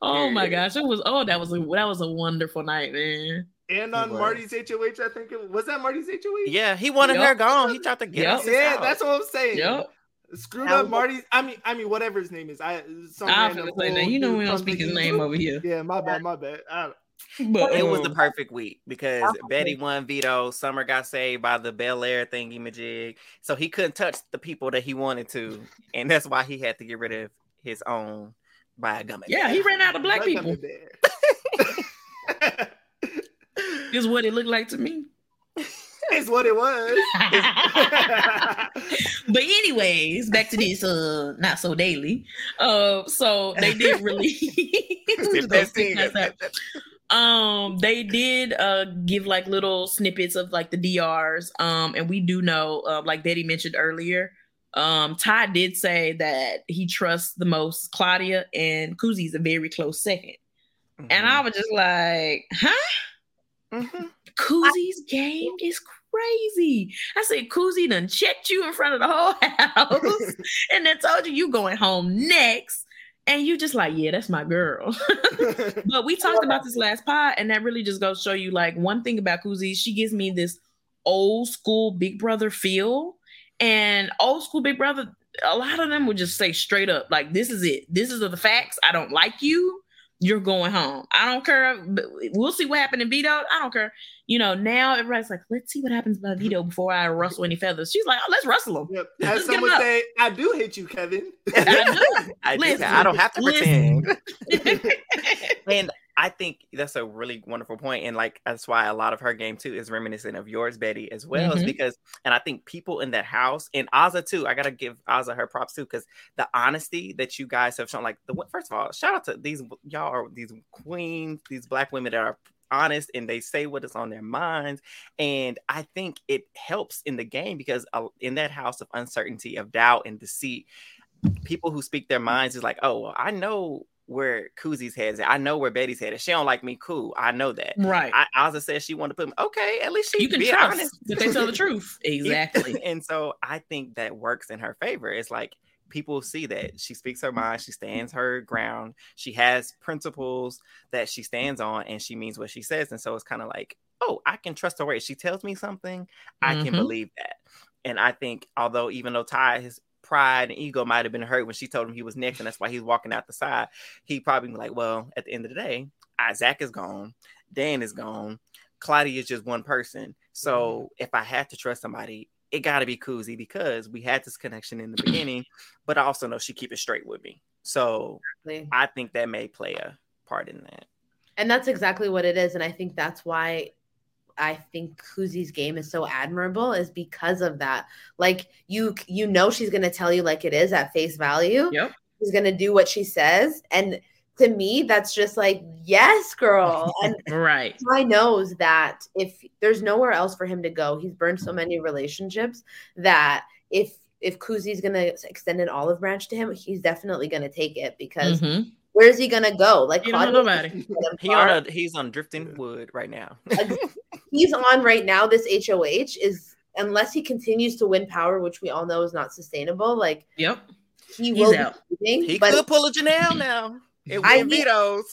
oh my gosh, it was oh that was a that was a wonderful night, man. And on. Marty's HOH, I think it was that Marty's HOH. Yeah, he wanted Yup. her gone. He tried to get Yup. us Yeah, out. that's what I'm saying. Yep. Screwed That up was- Marty's. I mean, I mean, whatever his name is. I. Some I'm random gonna say that. You know dude we don't speak his name YouTube. over here. Yeah, my bad, my bad. I, But it was the um, perfect week because Absolutely. Betty won veto. Summer got saved by the Bel Air thingy majig, so he couldn't touch the people that he wanted to, and that's why he had to get rid of his own by a gummy. yeah, he ran out of black Let people. Is what it looked like to me. It's what it was. but anyways, back to this uh not so daily. Uh so they did really Just gonna stick myself. um they did uh give like little snippets of like the DRs. Um and we do know uh, like Betty mentioned earlier. Um Ty did say that he trusts the most Claudia and Kuzi's a very close 2nd And I was just like, huh? Mhm. Kuzi's game is crazy. I said, Kuzi done checked you in front of the whole house and then told you you going home next. And you just like, yeah, that's my girl. but we talked about this last pod, and that really just goes to show you like one thing about Kuzi, she gives me this old school big brother feel. And old school big brother, a lot of them would just say straight up, like, this is it. This is the facts. I don't like you. You're going home. I don't care. We'll see what happened in veto. I don't care. You know, now everybody's like, let's see what happens by veto before I rustle any feathers. She's like, oh, let's rustle them. Yep. Let's As someone up. say, I do hate you, Kevin. I do. I, do Listen, that. I don't have to listen. pretend. and I think that's a really wonderful point, and like that's why a lot of her game too is reminiscent of yours, Betty, as well. Is Mhm. because, and I think people in that house and Azza too. I gotta give Azza her props too, because the honesty that you guys have shown. Like the first of all, shout out to these y'all are these queens, these black women that are honest and they say what is on their minds and i think it helps in the game because uh, in that house of uncertainty of doubt and deceit people who speak their minds is like, oh, well, I know where Kuzi's head is. at. I know where Betty's head is. She don't like me. Cool. I know that. Right. I Ozza said she wanted to put me. Okay, at least she you can be trust honest. that they tell the truth. Exactly. and so I think that works in her favor. It's like people see that she speaks her mind, she stands her ground, she has principles that she stands on, and she means what she says. And so it's kind of like, oh, I can trust her word. She tells me something, I can Mhm. believe that. And I think, although even though Ty his pride and ego might have been hurt when she told him he was next, and that's why he's walking out the side, he probably be like, well, at the end of the day, Isaac is gone, Dan is gone, Claudia is just one person. So mm-hmm. if I had to trust somebody, it got to be Kuzi because we had this connection in the beginning, but I also know she keep it straight with me. So Exactly. I think that may play a part in that. And that's exactly what it is. And I think that's why I think Kuzi's game is so admirable is because of that. Like you you know she's gonna tell you like it is at face value. Yep. She's gonna do what she says. And to me, that's just like, yes, girl. And right. Ty knows that if there's nowhere else for him to go, he's burned so many relationships that if if Kuzi's gonna extend an olive branch to him, he's definitely gonna take it because Mhm. where's he gonna go? Like You don't know Claudia- nobody. He on a, he's on drifting wood right now. he's on right now. This HOH is unless he continues to win power, which we all know is not sustainable. Like Yep. he He's will out. be leaving, He but could pull a Janelle now. It I win need- vetoes.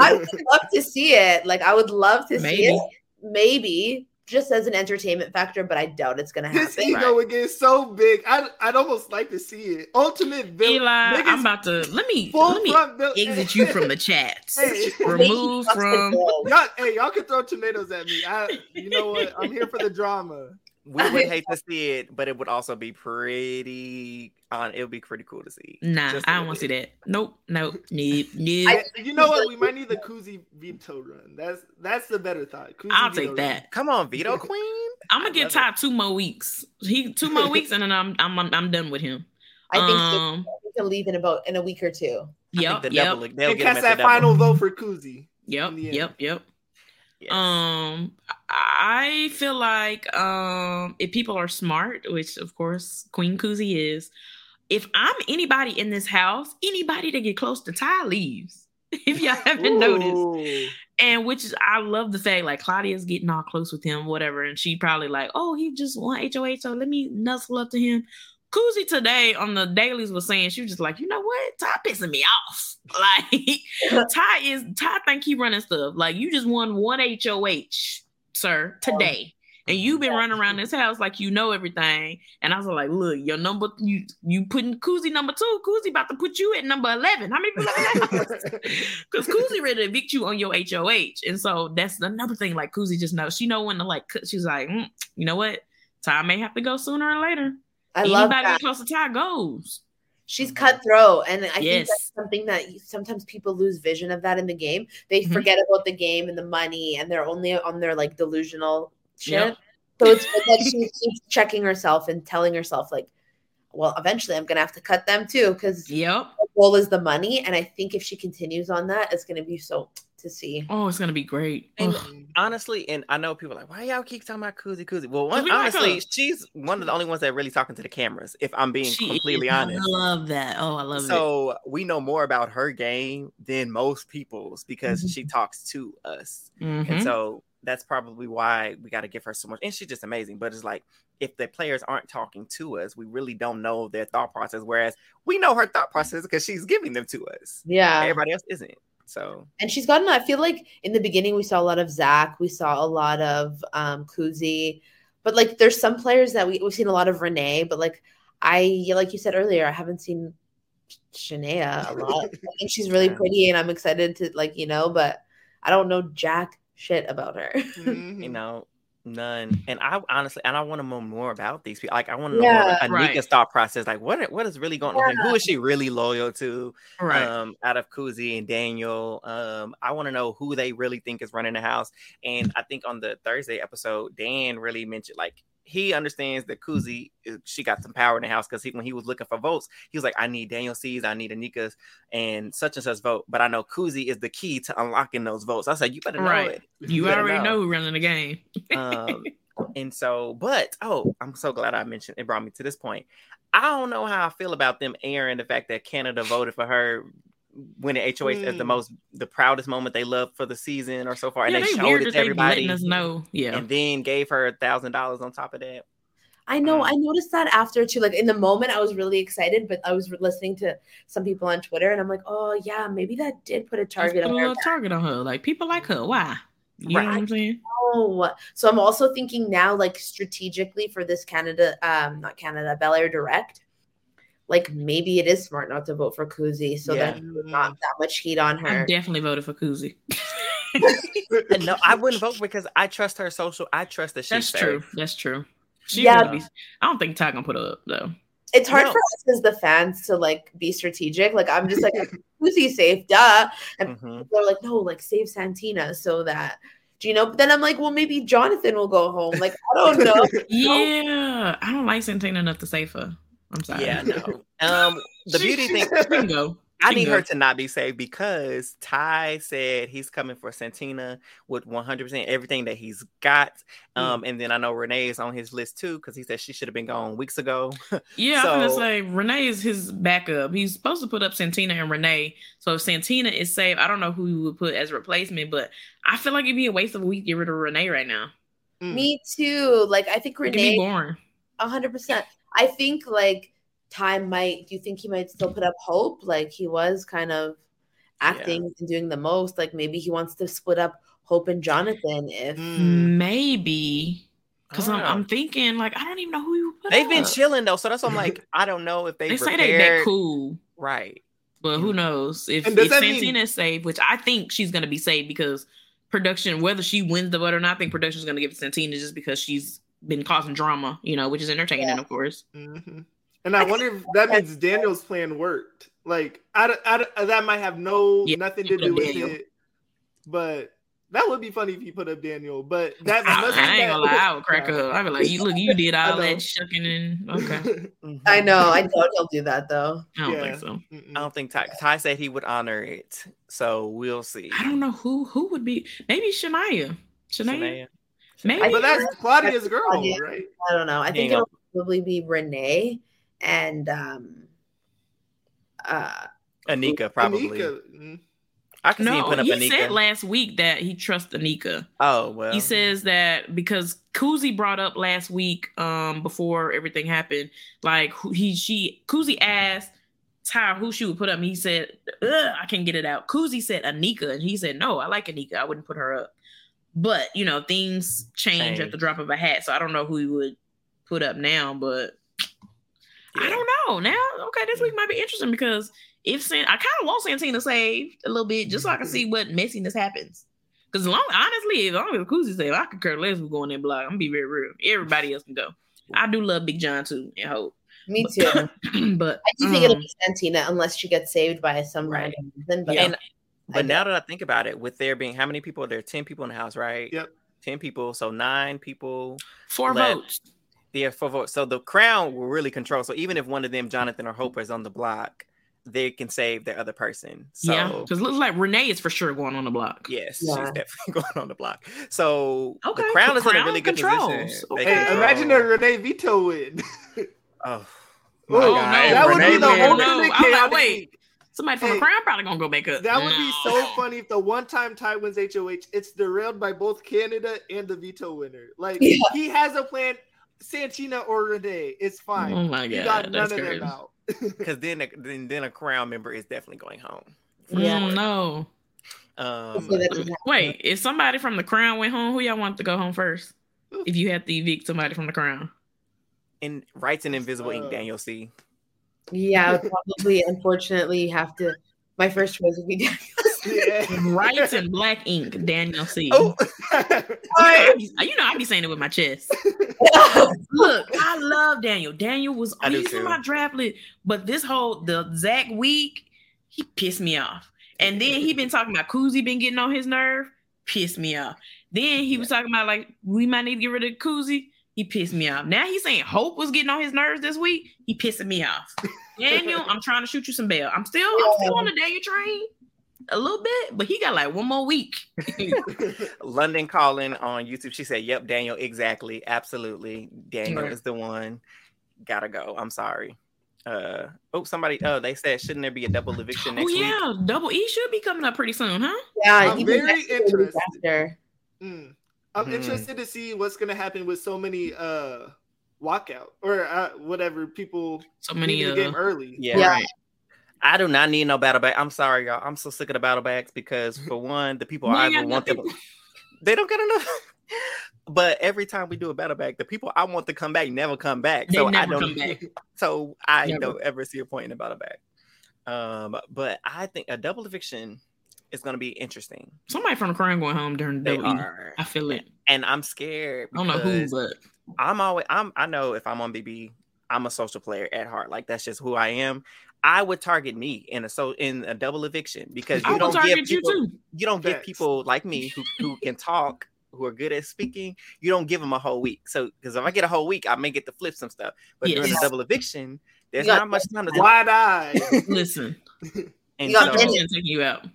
I would love to see it. Like I would love to see it. Maybe just as an entertainment factor, but I doubt it's gonna happen. His happen. ego would get so big. I'd, I'd almost like to see it. Ultimate villain. Eli, Niggas I'm about to let me full let me front vil- exit you from the chat. Hey. Remove from Y'all, hey, y'all can throw tomatoes at me. I, you know what? I'm here for the drama. We would hate to see it, but it would also be pretty on. It would be pretty cool to see. Nah, Just a I don't want to see that. Nope, nope, nope, nope. I- you know what? We might need the Kuzi veto run. That's that's the better thought. Kuzi I'll veto take run. that. Come on, veto queen. I'm gonna get Ty two more weeks. He two more weeks, and then I'm I'm I'm done with him. I think Um, we can leave in about in a week or two. Yep, the yep, double- they'll And get cast that the final vote for Kuzi. yep, yep, the yep, yep. Um, I feel like um, if people are smart, which of course Queen Kuzi is, if I'm anybody in this house, anybody that get close to Ty leaves. If y'all haven't noticed, and which is I love the fact like Claudia's getting all close with him, whatever, and she probably like, oh, he just want HOH, so let me nuzzle up to him. Kuzi today on the dailies was saying she was just like, you know what, Ty pissing me off. Like Ty is Ty think he running stuff. Like you just won one HOH, sir, today. And you've been running around this house like you know everything. And I was like, look, your number you you putting Kuzi number two. Kuzi about to put you at number 11. How many people Because Kuzi ready to evict you on your HOH. And so that's another thing. Like Kuzi just knows. She know when to like. She's like, mm, you know what? Ty may have to go sooner or later. I love that. close to Ty goes. She's cutthroat, and I think that's something that you- sometimes people lose vision of that in the game. They Mhm. forget about the game and the money, and they're only on their like delusional shit. Yep. So it's good that she keeps checking herself and telling herself like, "Well, eventually I'm gonna have to cut them too," because Yep. the goal is the money. And I think if she continues on that, it's gonna be so to see. Oh, it's gonna be great. And Ugh. honestly, and I know people are like, why y'all keep talking about Kuzi Kuzi? Well, one, we like honestly, she's one of the only ones that really talking to the cameras. If I'm being She completely is. I love that. Oh, I love it. so we know more about her game than most people's because Mhm. she talks to us, Mhm. and so that's probably why we got to give her so much. And she's just amazing. But it's like if the players aren't talking to us, we really don't know their thought process. Whereas we know her thought process because she's giving them to us. Yeah. everybody else isn't. So And she's gotten, I feel like in the beginning, we saw a lot of Zach, we saw a lot of um, Kuzi, but like there's some players that we, we've seen a lot of Renee, but like I, like you said earlier, I haven't seen Shania a lot. I think she's really pretty and I'm excited to like, you know, but I don't know jack shit about her. Mm-hmm. you know, none. And I honestly, and I want to know more about these people. Like, I want to know Yeah. more about Right. Anika's thought process. Like, what what is really going on? Who is she really loyal to? Right. Um, out of Kuzi and Daniel, um, I want to know who they really think is running the house. And I think on the Thursday episode, Dan really mentioned like he understands that Kuzi she got some power in the house because he when he was looking for votes, he was like, I need Daniel C's, I need Anika's and such and such vote. But I know Kuzi is the key to unlocking those votes. I said, like, you better know Right. it. You better already know who's running the game. um, and so, but oh, I'm so glad I mentioned it. Brought me to this point. I don't know how I feel about them airing the fact that Canada voted for her winning HOH as the Mm. most, the proudest moment they loved for the season or so far, and Yeah, they they showed it to everybody. letting us know. Yeah. and then gave her a thousand dollars on top of that. I know. I noticed that after too. Like in the moment, I was really excited, but I was listening to some people on Twitter, and I'm like, oh yeah, maybe that did put a target Put a on her. target on her. Like people like her. Why? You know what I'm saying? Oh, so I'm also thinking now, like strategically for this Canada, um, not Canada, Bel Air Direct. Like maybe it is smart not to vote for Kuzi, so Yeah. that not that much heat on I her. definitely voted for Kuzi. No, I wouldn't vote because I trust her social. I trust that she's That's fair. true. That's true. She Yeah. yeah. Be, I don't think Ty gonna put her up though. It's hard No. for us as the fans to like be strategic. Like I'm just like Kuzi safe, duh, and Mhm. people are like, no, like save Santina so that. Do you know? But then I'm like, well, maybe Jonathan will go home. Like, I don't know. Yeah, I don't like Santina enough to save her. I'm sorry. Yeah, no. Um, the She- beauty thing. she go. I need her to not be saved because Ty said he's coming for Santina with 100% everything that he's got. Mm. Um, and then I know Renee is on his list too because he said she should have been gone weeks ago. Yeah, I was gonna say Renee is his backup. He's supposed to put up Santina and Renee. So if Santina is saved, I don't know who he would put as replacement, but I feel like it'd be a waste of a week to get rid of Renee right now. Me too. Like, I think It could be Renee. boring. A hundred percent. I think like time might. Do you think he might still put up hope? Like he was kind of acting and doing the most. Like maybe he wants to split up Hope and Jonathan. If hmm. maybe because I'm, Oh. I'm thinking like I don't even know who you put They've been chilling though, so that's why I'm like, I don't know if they They say they they cool, right? but who knows if, if that mean- Santina is safe, which I think she's gonna be safe because production, whether she wins the vote or not, I think production's gonna give it to Santina just because she's been causing drama, you know, which is entertaining, of course. Mhm. And I wonder if that means Daniel's plan worked. Like, I, don't- I, that might have no Yeah, nothing to do with Daniel. it, but that would be funny if you put up Daniel. But that I, must I mean ain't gonna lie, I would crack up. I'd be like, you look, you did I all know. that shucking and okay. I know, I know he'll do that though. I don't Yeah. think so. I don't think Ty, Ty said he would honor it, so we'll see. I don't know who who would be maybe Shania. Shania. Shania. Maybe But that's Claudia's girl, Claudia. right? I don't know. I think on. it'll probably be Renee and um uh Anika probably. Anika, mm. I can see him no, put up he Anika. said last week that he trusts Anika. oh well. He says that because Kuzi brought up last week, um, before everything happened, like he she Kuzi asked Ty who she would put up. And he said, Ugh, I can't get it out. Kuzi said Anika, and he said, No, I like Anika. I wouldn't put her up. But you know, things change Change. at the drop of a hat. So I don't know who he would put up now, but I don't know. Now, okay, this week might be interesting because if San, I kind of want Santina saved a little bit just so I can see what messiness happens. Because long, honestly, as long as Kuzi said, I could care less who's going in block. I'm gonna be very real. Everybody else can go. I do love Big John too, and hope. me too. but I do think it'll um, be Santina unless she gets saved by some Right. random reason. But and I but now that I think about it, with there being how many people? There are ten people in the house, right? Yep. Ten people, so nine people. four left. votes. Yeah, four votes. So the crown will really control. So even if one of them, Jonathan or Hope, is on the block, they can save the other person. So yeah, because it looks like Renee is for sure going on the block. yes, Yeah. she's definitely going on the block. So Okay, the crown the is in a crown really good controls. position. Okay. Hey, control- imagine a Renee veto win. Oh, Oh, my no, God. that would be the win. ultimate No, I'm like, wait. Week. Somebody from Hey, the crown probably gonna go back up. That would be so funny if the one time Ty wins HOH, it's derailed by both Canada and the veto winner. Like Yeah. he has a plan, Santina or Renee. It's fine. Oh my He god, got none that's of crazy. them out. because then, a, then then a crown member is definitely going home. for Yeah. sure. Mm, no. Um, hopefully that doesn't happen. Wait, if somebody from the crown went home, who y'all want to go home first? If you had to evict somebody from the crown. and rights and invisible ink, Uh, Daniel C. Yeah, I would probably unfortunately have to my first choice would be Daniel. Yeah. Rights and black ink, Daniel C. Oh, You know, I be, you know, I be saying it with my chest. Look, I love Daniel. Daniel was I do he's my draft list, but this whole the Zach week, he pissed me off. And then he been talking about Kuzi been getting on his nerve, pissed me off. Then he was talking about like we might need to get rid of Kuzi. He pissed me off. Now he's saying Hope was getting on his nerves this week. He pissing me off. Daniel, I'm trying to shoot you some bail. I'm still, I'm still on the Daniel train a little bit, but he got like one more week. London calling on YouTube. She said, "Yep, Daniel, exactly, absolutely. Daniel Right. is the one. Gotta go. I'm sorry." Uh oh, somebody. Oh, they said, shouldn't there be a double eviction oh next week? yeah, double E should be coming up pretty soon, huh? Yeah, I'm very interested. Mm. I'm Hmm. interested to see what's gonna happen with so many uh walkout or uh, whatever people So many leaving uh, the game early. Yeah. Yeah. right. I do not need no battle bag. I'm sorry, y'all. I'm so sick of the battle bags because for one, the people I ain't even want them, they don't get enough. but every time we do a battle bag, the people I want to come back never come back. They so I don't. come back. So I Never. don't ever see a point in a battle bag. Um, but I think a double eviction is going to be interesting. Somebody from the crown going home during the They double are, I feel it. and I'm scared. I don't know who, but I'm always I'm I know if I'm on BB, I'm a social player at heart. Like that's just who I am. I would target me in a so in a double eviction because you will don't give target you people too. you don't give people like me who who can talk who are good at speaking. You don't give them a whole week. So because if I get a whole week, I may get to flip some stuff. But during Yes. a double eviction, there's You got- not much time to. Wide eye. Listen, And You got so- Daniel. Daniel taking you out.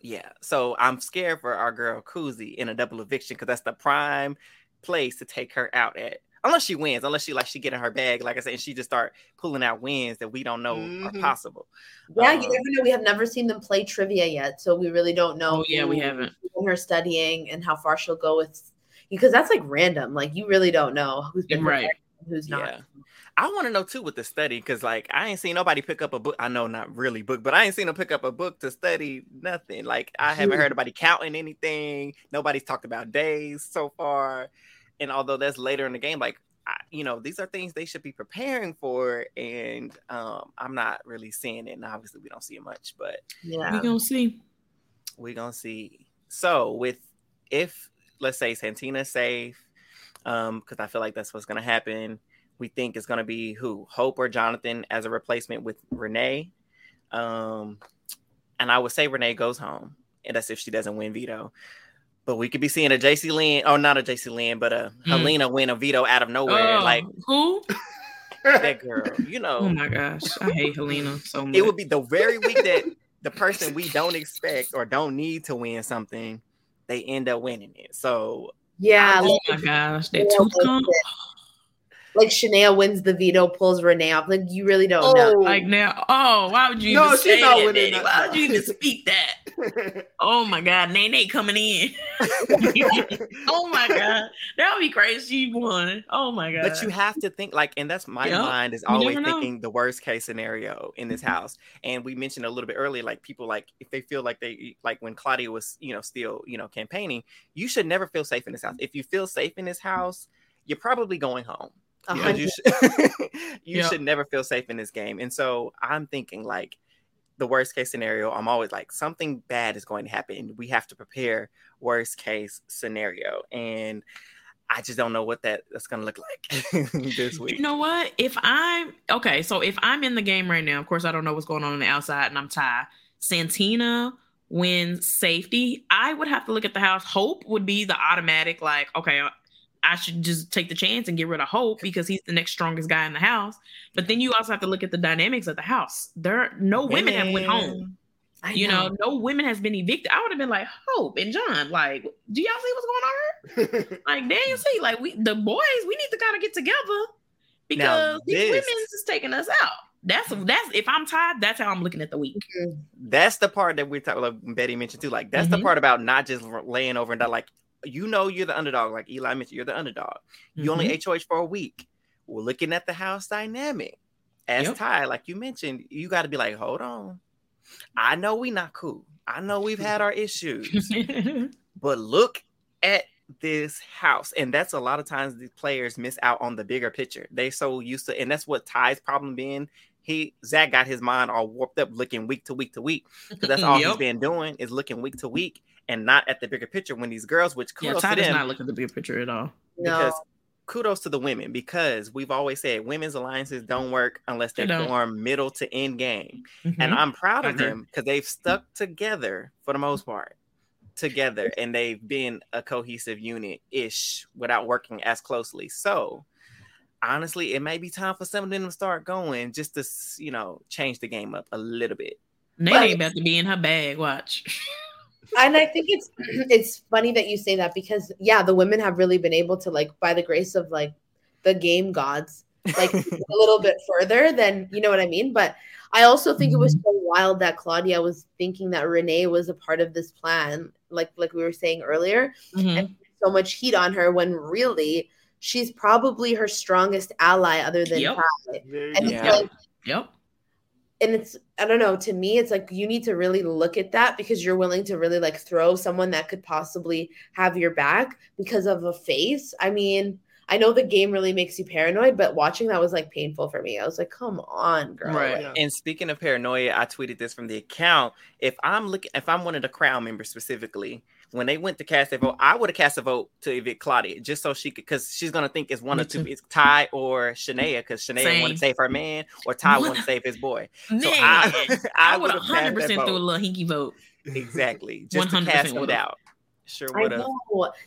Yeah, so I'm scared for our girl Kuzi in a double eviction because that's the prime place to take her out at. Unless she wins, unless she like she get in her bag, like I said, and she just start pulling out wins that we don't know are Mhm. possible. Yeah, Um, you never know. We have never seen them play trivia yet, so we really don't know. Oh, yeah, we haven't. who Her studying and how far she'll go with, because that's like random. Like you really don't know who's been Right. who's not. Yeah. I want to know too with the study because like I ain't seen nobody pick up a book. I know not really book, but I ain't seen them pick up a book to study nothing. Like I haven't heard anybody counting anything. Nobody's talked about days so far. And although that's later in the game, like I, you know, these are things they should be preparing for, and um, I'm not really seeing it. And obviously, we don't see it much, but Yeah. We gonna see. we gonna see. So with if let's say Santina's safe, um, because I feel like that's what's gonna happen. We think is gonna be who Hope or Jonathan as a replacement with Renee. Um, and I would say Renee goes home, and that's if she doesn't win veto. But we could be seeing a JC Lynn, or not a JC Lynn, but a Hmm. Helena win a veto out of nowhere. Oh, like who? that girl, you know. Oh my gosh, I hate Helena so much. it would be the very week that the person we don't expect or don't need to win something, they end up winning it. So Yeah. Oh my gosh, that Yeah, tooth like comp. it. Like Shania wins the veto, pulls Renee off. Like you really don't know. Oh. Like now, oh, why would you No, even she's say not that? winning Daddy? Why would you even speak that? Oh my god, Nene coming in. oh my god, that would be crazy. She won. Oh my god. But you have to think like, and that's my Yep. mind is always never know. thinking the worst case scenario in this mm-hmm. house. And we mentioned a little bit earlier, like people like if they feel like they like when Claudia was, you know, still, you know, campaigning, you should never feel safe in this house. If you feel safe in this house, you're probably going home. You should, you Yeah. should never feel safe in this game. And so I'm thinking like the worst case scenario, I'm always like something bad is going to happen. We have to prepare worst case scenario. And I just don't know what that, that's going to look like this week. You know what? If I'm okay, so if I'm in the game right now, of course I don't know what's going on on the outside, and I'm tied. Santina wins safety. I would have to look at the house. Hope would be the automatic, like, okay, I should just take the chance and get rid of Hope because he's the next strongest guy in the house. But then you also have to look at the dynamics of the house. There, no women have went home. I You know, no women has been evicted. I would have been like Hope and John. Like, do y'all see what's going on here? Like, they ain't see. Like, we the boys, we need to kind of get together because these this- women is taking us out. That's that's if I'm tired, that's how I'm looking at the week. that's the part that we're talking like Betty mentioned too. Like that's the Mhm. part about not just laying over and die. Like you know you're the underdog. Like Eli mentioned, you're the underdog. You only. Mm-hmm. HOH for a week. We're looking at the house dynamic. As Yep. Ty, like you mentioned, you got to be like, hold on. I know we not cool. I know we've had our issues, but look at this house. And that's a lot of times the players miss out on the bigger picture. They so used to, and that's what Ty's problem being. He Zach got his mind all warped up looking week to week to week. Because that's all he's been doing is looking week to week and not at the bigger picture when these girls, which yeah, kudos Ty to does them, not look at the bigger picture at all. because No. kudos to the women because we've always said women's alliances don't work unless they They don't. form middle to end game. And Mhm. I'm proud of them because they've stuck together for the most part, together, and they've been a cohesive unit ish without working as closely. So honestly, it may be time for some of them to start going just to you know change the game up a little bit. Nene But- ain't about to be in her bag. Watch. and I think it's it's funny that you say that because yeah, the women have really been able to like by the grace of like the game gods, like a little bit further than you know what I mean. But I also think it was so wild that Claudia was thinking that Renee was a part of this plan, like like we were saying earlier, Mhm. and so much heat on her when really she's probably her strongest ally other than Yep. Ty. And good. it's Yeah. like Yep. and it's I don't know, to me it's like you need to really look at that because you're willing to really like throw someone that could possibly have your back because of a face. I mean, I know the game really makes you paranoid, but watching that was like painful for me. I was like, come on, girl. Right. Yeah. And speaking of paranoia, I tweeted this from the account. If I'm looking, if I'm one of the crowd members specifically, when they went to cast a vote, I would have cast a vote to evict Claudia just so she could, because she's gonna think it's one Me or two, too. it's Ty or Shania, because Shania want to save her man or Ty One- want to save his boy. Man, So I, I, I would would've 100 percent vote. through a little hinky vote. exactly just to 100% cast it out. Sure would have.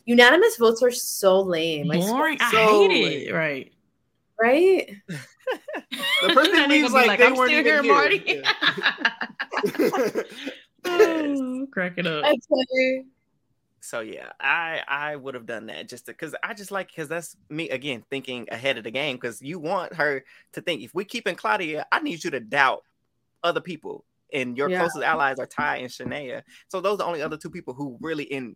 Unanimous votes are so lame. I swear, Boring. I so hate it. Right. right? The person Then leaves gonna like, they I'm weren't still here, here. Marty. Yeah. Oh, crack it up. Okay. So yeah, I I would have done that just because I just like because that's me again thinking ahead of the game because you want her to think if we keep in Claudia, I need you to doubt other people and your Yeah. closest allies are Ty and Shania. So those are the only other two people who really in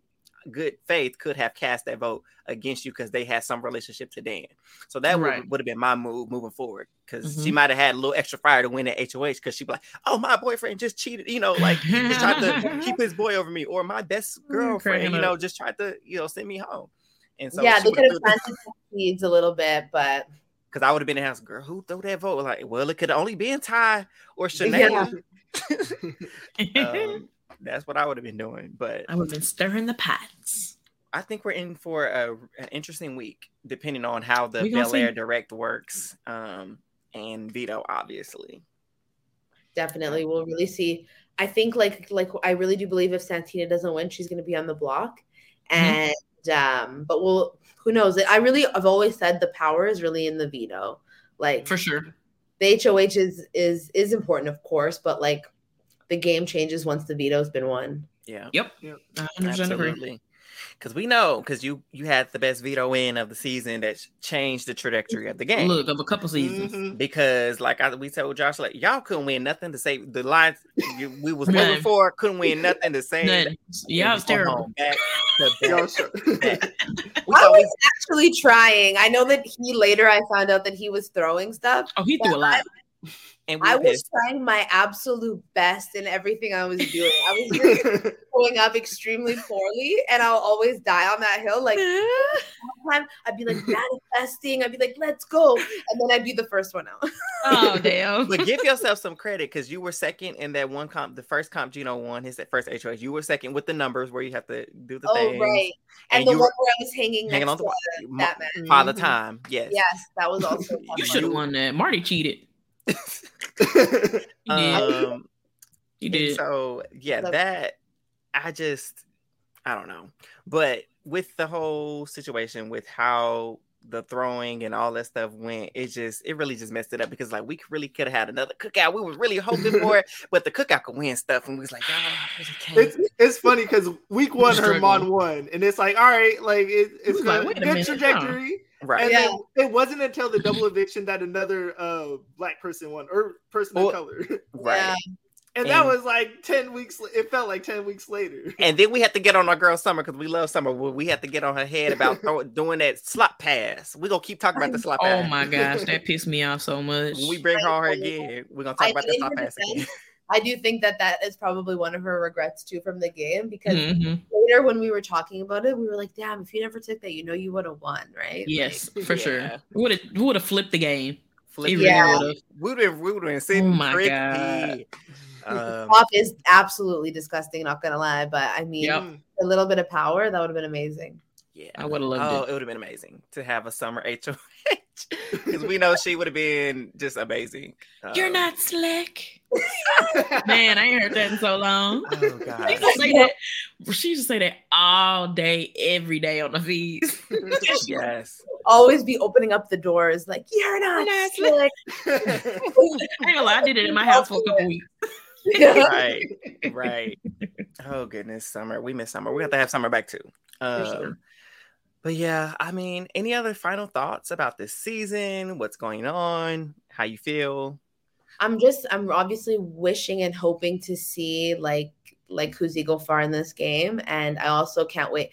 good faith could have cast that vote against you because they had some relationship to Dan. So that Right. would, would have been my move moving forward because she Mhm. might have had a little extra fire to win at HOH because she'd be like, "Oh, my boyfriend just cheated," you know, like he just tried to keep his boy over me, or my best girlfriend, cracking you know, up. just tried to you know send me home. And so yeah, she they would've could have threw- planted some seeds a little bit, but because I would have been in the house, girl, who threw that vote? Like, well, it could only been Ty or Shanae. um, that's what I would have been doing. But I would have been stirring the pots. I think we're in for a, an interesting week, depending on how the We Bel Air see. Direct works, um, and veto, obviously. definitely we'll really see. I think like like I really do believe if Santina doesn't win, she's going to be on the block, Mm-hmm. and um, but we'll who knows? I really I've always said the power is really in the veto, like For sure. the HOH is is is important, of course, but like the game changes once the veto's been won. Yeah. Yep. Yep. 100% agree. Absolutely. Because we know, because you you had the best veto win of the season that changed the trajectory of the game. Look, of a couple seasons. Mhm. because like I, we told Josh, like y'all couldn't win nothing to save the lines you, we was None. moving for, couldn't win nothing to save. None. Yeah, it was terrible. Back to back Y'all shut- to back. We I was actually trying. I know that he later I found out that he was throwing stuff. Oh, he threw a lot. And we I were was pissed. trying my absolute best in everything I was doing. I was really going up extremely poorly, and I'll always die on that hill. Like one time, I'd be like manifesting. I'd be like, "Let's go," and then I'd be the first one out. Oh damn. but give yourself some credit because you were second in that one comp, the first comp Gino won his first HOH. You were second with the numbers where you have to do the thing. oh things. right, and, And the you one were where I was hanging, hanging next on to to mo- Batman. Father Mhm. Time. Yes. Yes, that was also. You should have won that. Marty cheated. You did. Um, you did. So yeah, Love- that I just I don't know. But with the whole situation with how the throwing and all that stuff went, it just it really just messed it up because like we really could have had another cookout. We were really hoping for it, but the cookout could win stuff, and we was like, y'all really. It's it's funny because week one Struggling. Herman won, and it's like, all right, like it, it's was like, good, trajectory. a good minute, huh? trajectory. right. And Yeah. then it wasn't until the double eviction that another uh black person won or person Well, of color, Right. Yeah. and that was like ten weeks. It felt like ten weeks later. And then we had to get on our girl Summer because we love Summer. We had to get on her head about throw, doing that slot pass. We're gonna keep talking about the slot pass Oh my gosh, that pissed me off so much. When we bring her on her again, we're gonna talk I about the slot pass again. Defense, I do think that that is probably one of her regrets too from the game because Mhm. later when we were talking about it, we were like, "Damn, if you never took that, you know you would have won, right?" Yes, for Yeah. sure. Would have would have flipped the game. Flip It it. really Yeah. would've. We would have we would have sitting Oh my crispy. God. Um, Pop is absolutely disgusting, not gonna lie, but I mean, Yep. a little bit of power that would have been amazing. yeah, I would have loved Oh, it. it would have been amazing to have a summer HOH because we know she would have been just amazing. You're Um, not slick. Man, I ain't heard that in so long. Oh She god. used to say that. She used to say that all day, every day on the feeds. yes. Always be opening up the doors like you're not Not slick. I ain't gonna lie, I did it in my house for a couple weeks. Right. Right. Oh goodness, summer. We miss summer. We have to have summer back too. Um, sure. But yeah, I mean, any other final thoughts about this season? What's going on? How you feel? I'm just I'm obviously wishing and hoping to see like like Kuzi go far in this game. And I also can't wait.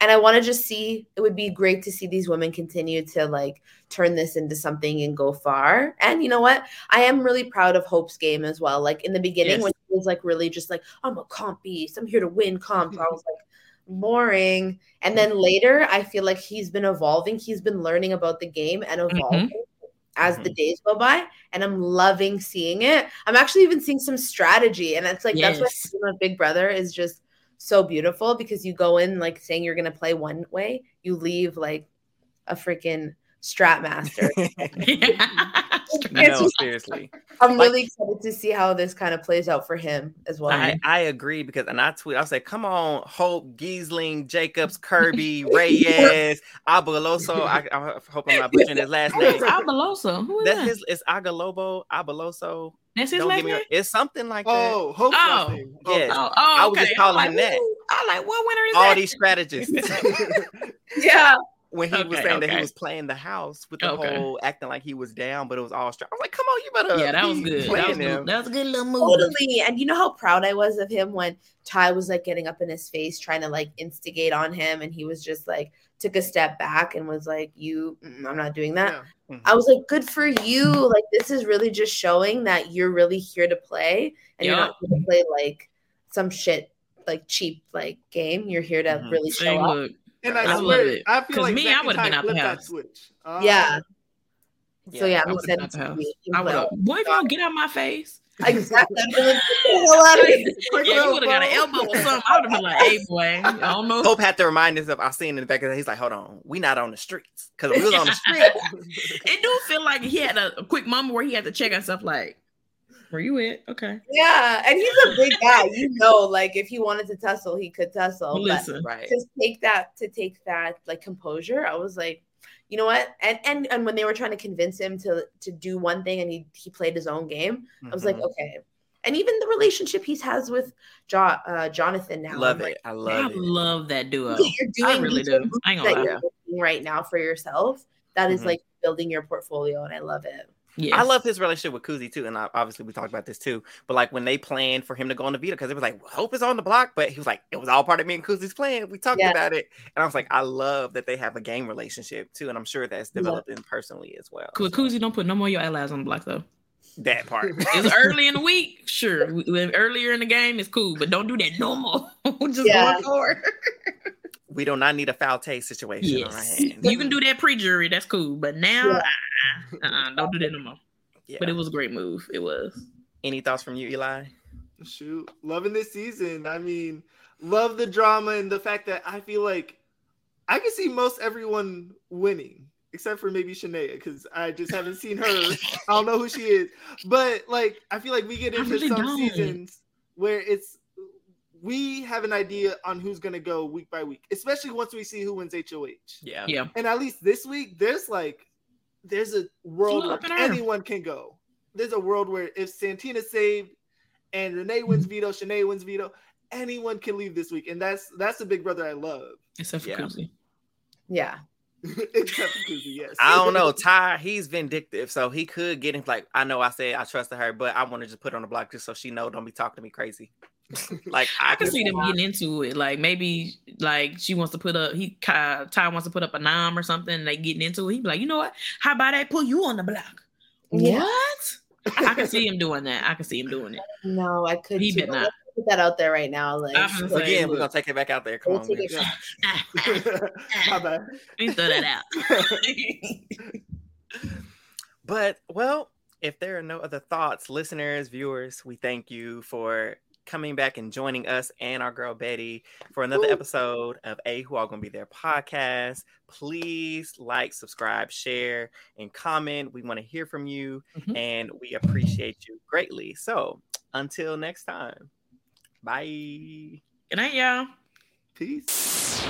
And I want to just see it would be great to see these women continue to like turn this into something and go far. And you know what? I am really proud of Hope's game as well. Like in the beginning Yes. when he was like really just like, I'm a comp beast, I'm here to win comp. I was like boring. And then later I feel like he's been evolving. He's been learning about the game and mm-hmm. evolving as the mm-hmm. days go by. And i'm loving seeing it. I'm actually even seeing some strategy. And it's like that's why Yes. game of big brother is just so beautiful because you go in like saying you're going to play one way. You leave like a freaking strat master No, seriously. i'm really excited to see how this kind of plays out for him as well I, I agree because and I tweet, I say, come on, Hope, Giesling, Jacobs, Kirby, Reyes, Abeloso. I, I hope I'm not butchering his last name. Abaloso. Who is That's that? his it's Agalobo, Abeloso. That's his Don't last give me name? it's something like that. Oh, Hope's Oh. last. Oh, Yes. Oh, oh, I was just calling I'm him that. I like what winner is All that? these strategists. yeah when he was Okay, saying that he was playing the house with the Okay. whole acting like he was down, but it was all straight. I was like, come on, you better. Yeah, that was good. That was good. That was a good little move. Totally. And you know how proud I was of him when Ty was like getting up in his face, trying to like instigate on him. And he was just like, took a step back and was like, You, I'm not doing that. Yeah. Mhm. I was like, Good for you. Like, this is really just showing that you're really here to play and you're not here to play like some shit, like cheap, like game. You're here to Mhm. really Say, show up. look, And I, I love it. I feel 'Cause like me, Zach I would've been out the flipped that house. switch. Uh, Yeah. So yeah, I I'm would've excited been out the to house. I would have. Boy, if you don't get out my face. Exactly. I'd be like, "Get the hell out of here." Quick Yeah, you would have got an elbow or something. I would have been like, hey, boy, I don't know. Hope had to remind himself. I seen in the back of the he's like, hold on, we not on the streets because we was on the street. it do feel like he had a, a quick moment where he had to check himself, like, where you at? Okay. Yeah, and he's a big guy. You know, like if he wanted to tussle, he could tussle. Listen. But right. to take that to take that like composure, I was like, you know what? And and and when they were trying to convince him to to do one thing and he he played his own game, I was like, Mhm. okay. And even the relationship he has with jo- uh, Jonathan now, love I'm like, it. I I love it. love that duo. you're doing I really do. I ain't that gonna lie. right now for yourself. That is Mhm. like building your portfolio, and I love it. I love his relationship with Kuzi too, and I, obviously we talked about this too. But like when they planned for him to go on the veto, because it was like Hope is on the block, but he was like it was all part of me and Kuzi's plan. We talked Yeah. about it, and I was like, I love that they have a game relationship too, and I'm sure that's Yeah. developed in personally as well. Cool. Kuzi, don't put no more of your allies on the block, though. That part. It's early in the week, sure. Earlier in the game, it's cool, but don't do that no more. Just Yeah. going forward. We do not need a foul taste situation on our Yes. hands. You can do that pre jury, that's cool. But now, Yeah. uh-uh, uh-uh, don't do that no more. Yeah. But it was a great move. It was. Any thoughts from you, Eli? Shoot, loving this season. I mean, love the drama and the fact that I feel like I can see most everyone winning, except for maybe Shania, because I just haven't seen her. I don't know who she is, but like I feel like we get I into really some don't. seasons where it's we have an idea on who's gonna go week by week, especially once we see who wins HOH. Yeah. Yeah. And at least this week, there's like there's a world where Flip it around. anyone can go. There's a world where if Santina saved and Renee wins veto, Shanae wins veto, anyone can leave this week. And that's that's the big brother I love. Except for Yeah. Kuzi. Yeah. Except for Kuzi, yes. I don't know. Ty, he's vindictive, so he could get him. Like I know, I said I trusted her, but I want to just put on the block just so she know. Don't be talking to me crazy. Like I can could- see them getting into it. Like maybe like she wants to put up he Ty wants to put up a nom or something. And they getting into it. He'd be like, you know what? How about I put you on the block? Yeah. What? I can see him doing that. I can see him doing it. No, I could He too. not. Put that out there right now. Like, I'm Again, we're look, gonna take it back out there. Come We'll on, take man. it My bad. Let throw that out. But well, if there are no other thoughts, listeners, viewers, we thank you for coming back and joining us and our girl Betty for another Woo. episode of A Who All Gonna Be There podcast. Please like, subscribe, share, and comment. We want to hear from you Mhm. and we appreciate you greatly. So until next time, bye. Good night, y'all. Peace.